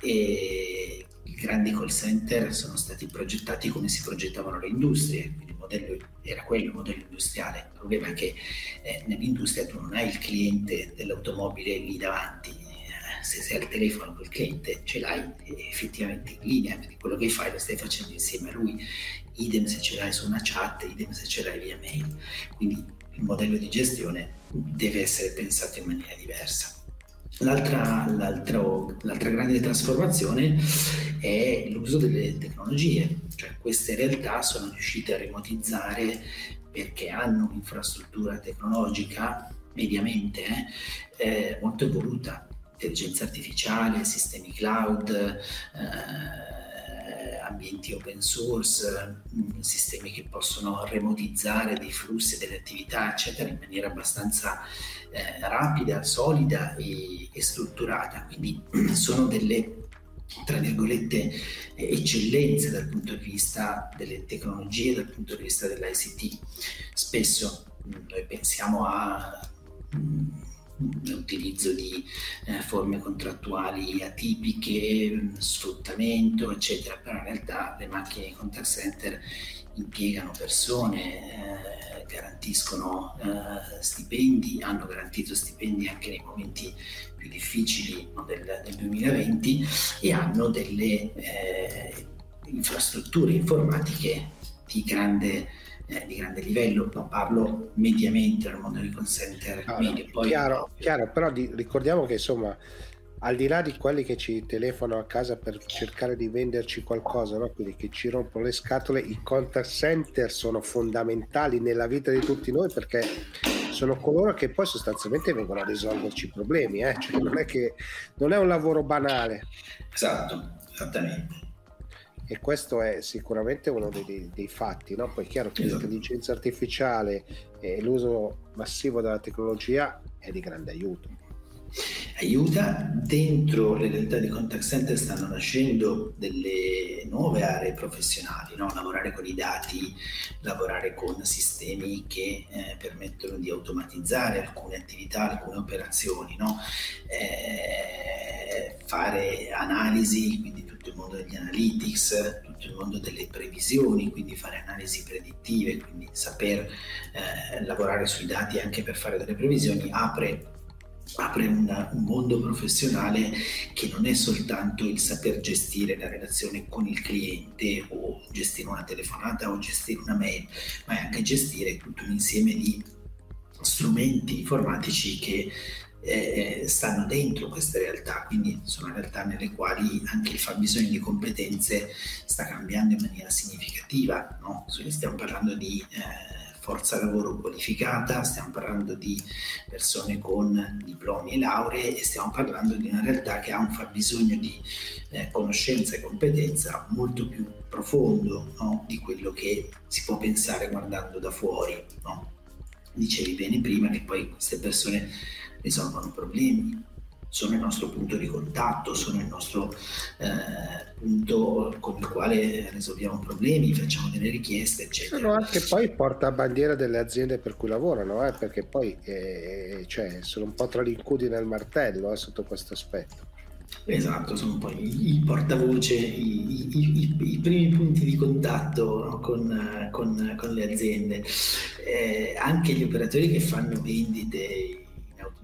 E: E i grandi call center sono stati progettati come si progettavano le industrie, quindi il modello era quello, il modello industriale. Il problema è che eh, nell'industria tu non hai il cliente dell'automobile lì davanti, eh, se sei al telefono col cliente ce l'hai effettivamente in linea, quindi quello che fai lo stai facendo insieme a lui, idem se ce l'hai su una chat, idem se ce l'hai via mail. Quindi il modello di gestione deve essere pensato in maniera diversa. L'altra, l'altra, grande trasformazione è l'uso delle tecnologie, cioè queste realtà sono riuscite a remotizzare perché hanno un'infrastruttura tecnologica mediamente eh, eh molto evoluta, intelligenza artificiale, sistemi cloud, eh, ambienti open source, mm, sistemi che possono remotizzare dei flussi, delle attività, eccetera, in maniera abbastanza eh, rapida, solida e, e strutturata. Quindi sono delle tra virgolette eccellenze dal punto di vista delle tecnologie, dal punto di vista dell'ICT. Spesso mm, noi pensiamo a mm, l'utilizzo di eh, forme contrattuali atipiche, sfruttamento, eccetera, però in realtà le macchine di contact center impiegano persone, eh, garantiscono eh, stipendi, hanno garantito stipendi anche nei momenti più difficili del, del, 2020 e hanno delle eh, infrastrutture informatiche di grande eh, di grande livello, ma parlo mediamente al mondo di call center
A: ah, medio. Poi... Chiaro, chiaro, però di, ricordiamo che insomma al di là di quelli che ci telefonano a casa per cercare di venderci qualcosa, no? quindi che ci rompono le scatole, i contact center sono fondamentali nella vita di tutti noi perché sono coloro che poi sostanzialmente vengono a risolverci i problemi, eh? cioè non è che non è un lavoro banale.
E: Esatto, esattamente
A: e questo è sicuramente uno dei, dei fatti. No? Poi è chiaro che esatto. l'intelligenza artificiale e l'uso massivo della tecnologia è di grande aiuto.
E: Aiuta, dentro le realtà di contact center stanno nascendo delle nuove aree professionali, no? lavorare con i dati, lavorare con sistemi che eh, permettono di automatizzare alcune attività, alcune operazioni, no? eh, fare analisi, quindi tutto il mondo degli analytics, tutto il mondo delle previsioni, quindi fare analisi predittive, quindi saper eh, lavorare sui dati anche per fare delle previsioni, apre, apre una, un mondo professionale che non è soltanto il saper gestire la relazione con il cliente o gestire una telefonata o gestire una mail, ma è anche gestire tutto un insieme di strumenti informatici che eh, stanno dentro queste realtà, quindi sono realtà nelle quali anche il fabbisogno di competenze sta cambiando in maniera significativa. No? Stiamo parlando di eh, forza lavoro qualificata, stiamo parlando di persone con diplomi e lauree e stiamo parlando di una realtà che ha un fabbisogno di eh, conoscenza e competenza molto più profondo no? di quello che si può pensare guardando da fuori. No? Dicevi bene prima che poi queste persone risolvono problemi, sono il nostro punto di contatto, sono il nostro eh, punto con il quale risolviamo problemi, facciamo delle richieste, eccetera.
A: Sono anche poi porta bandiera delle aziende per cui lavorano, eh, perché poi eh, cioè, sono un po' tra l'incudine e il martello eh, sotto questo aspetto.
E: Esatto, sono poi i portavoce, i, i, i, i primi punti di contatto no, con, con, con, le aziende, eh, anche gli operatori che fanno vendite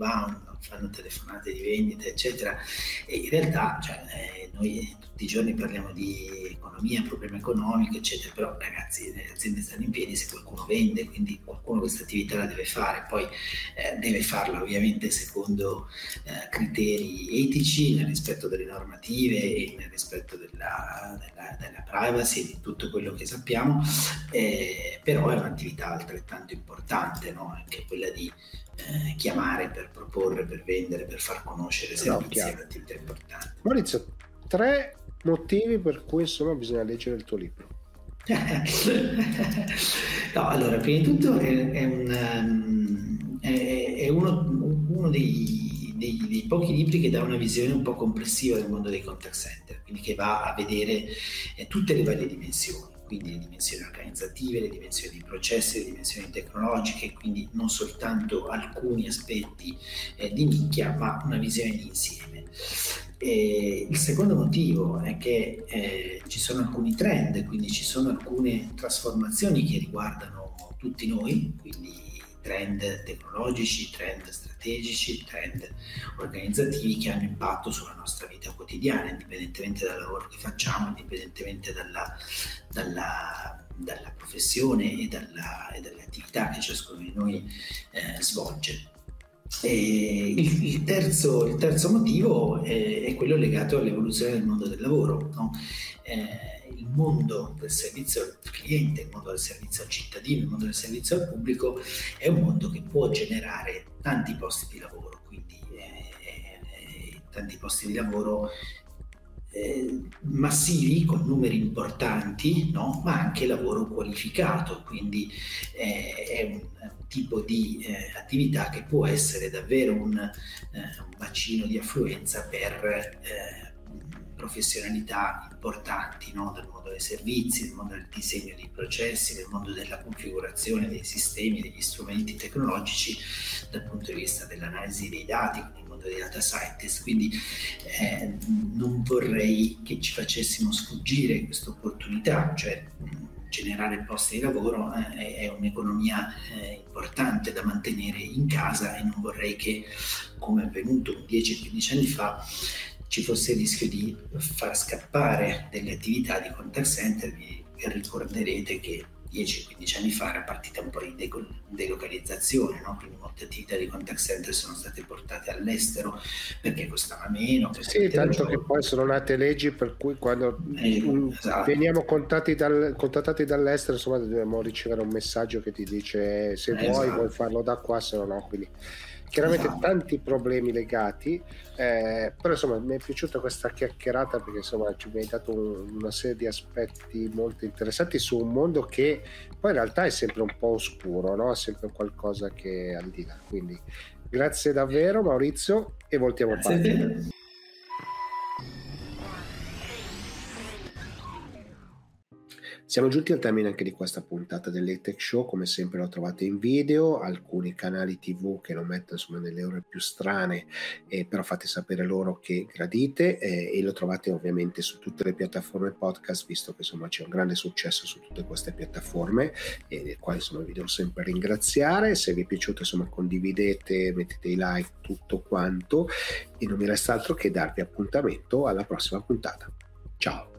E: outbound, fanno telefonate di vendita, eccetera. E in realtà cioè, eh, noi tutti i giorni parliamo di economia, problema economico, eccetera, però ragazzi le aziende stanno in piedi se qualcuno vende, quindi qualcuno questa attività la deve fare, poi eh, deve farla ovviamente secondo eh, criteri etici, nel rispetto delle normative e nel rispetto della, della, della privacy, di tutto quello che sappiamo, eh, però è un'attività altrettanto importante, no? anche quella di eh, chiamare per proporre, per vendere, per far conoscere servizi no, è un'attività importante.
A: Maurizio, tre motivi per cui insomma bisogna leggere il tuo libro.
E: no, allora, prima di tutto è, è, un, um, è, è uno, uno dei, dei, dei, pochi libri che dà una visione un po' complessiva del mondo dei contact center, quindi che va a vedere eh, tutte le varie dimensioni quindi le dimensioni organizzative, le dimensioni di processi, le dimensioni tecnologiche, quindi non soltanto alcuni aspetti eh, di nicchia, ma una visione di insieme. E il secondo motivo è che eh, ci sono alcuni trend, quindi ci sono alcune trasformazioni che riguardano tutti noi, quindi trend tecnologici, trend strategici, trend organizzativi che hanno impatto sulla nostra vita quotidiana, indipendentemente dal lavoro che facciamo, indipendentemente dalla, dalla, dalla professione e, dalla, e, dalle attività che ciascuno di noi eh, svolge. Il, il, terzo, il, terzo, motivo è, è, quello legato all'evoluzione del mondo del lavoro. No? Eh, il mondo del servizio al cliente, il mondo del servizio al cittadino, il mondo del servizio al pubblico è un mondo che può generare tanti posti di lavoro, quindi eh, eh, tanti posti di lavoro eh, massivi con numeri importanti, no? ma anche lavoro qualificato, quindi è un, tipo di eh, attività che può essere davvero un, eh, un bacino di affluenza per professionalità importanti no? del mondo dei servizi, del mondo del disegno dei processi, del mondo della configurazione dei sistemi, degli strumenti tecnologici dal punto di vista dell'analisi dei dati, nel mondo dei data scientist. Quindi eh, non vorrei che ci facessimo sfuggire questa opportunità, cioè generare posti di lavoro eh, è un'economia eh, importante da mantenere in casa e non vorrei che, come è avvenuto 10-15 anni fa, ci fosse il rischio di far scappare delle attività di contact center. Vi ricorderete che 10-15 anni fa era partita un po' di delocalizzazione, no? quindi molte attività di contact center sono state portate all'estero perché costava meno.
A: Sì, tanto che poi sono nate leggi per cui quando eh, esatto. veniamo contattati, dal, contattati, dall'estero insomma dobbiamo ricevere un messaggio che ti dice se eh, vuoi esatto. vuoi farlo da qua, se no no. Quindi chiaramente esatto. tanti problemi legati, eh, però insomma mi è piaciuta questa chiacchierata perché insomma ci hai dato un, una serie di aspetti molto interessanti su un mondo che poi in realtà è sempre un po' oscuro, no? è sempre qualcosa che è al di là. Quindi grazie davvero Maurizio e voltiamo a parte. Siamo giunti al termine anche di questa puntata dell'Etech Show, come sempre lo trovate in video, alcuni canali tv che lo mettono insomma nelle ore più strane, eh, però fate sapere loro che gradite eh, e lo trovate ovviamente su tutte le piattaforme podcast, visto che insomma c'è un grande successo su tutte queste piattaforme, e del quale insomma vi devo sempre ringraziare, se vi è piaciuto insomma condividete, mettete i like, tutto quanto e non mi resta altro che darvi appuntamento alla prossima puntata. Ciao!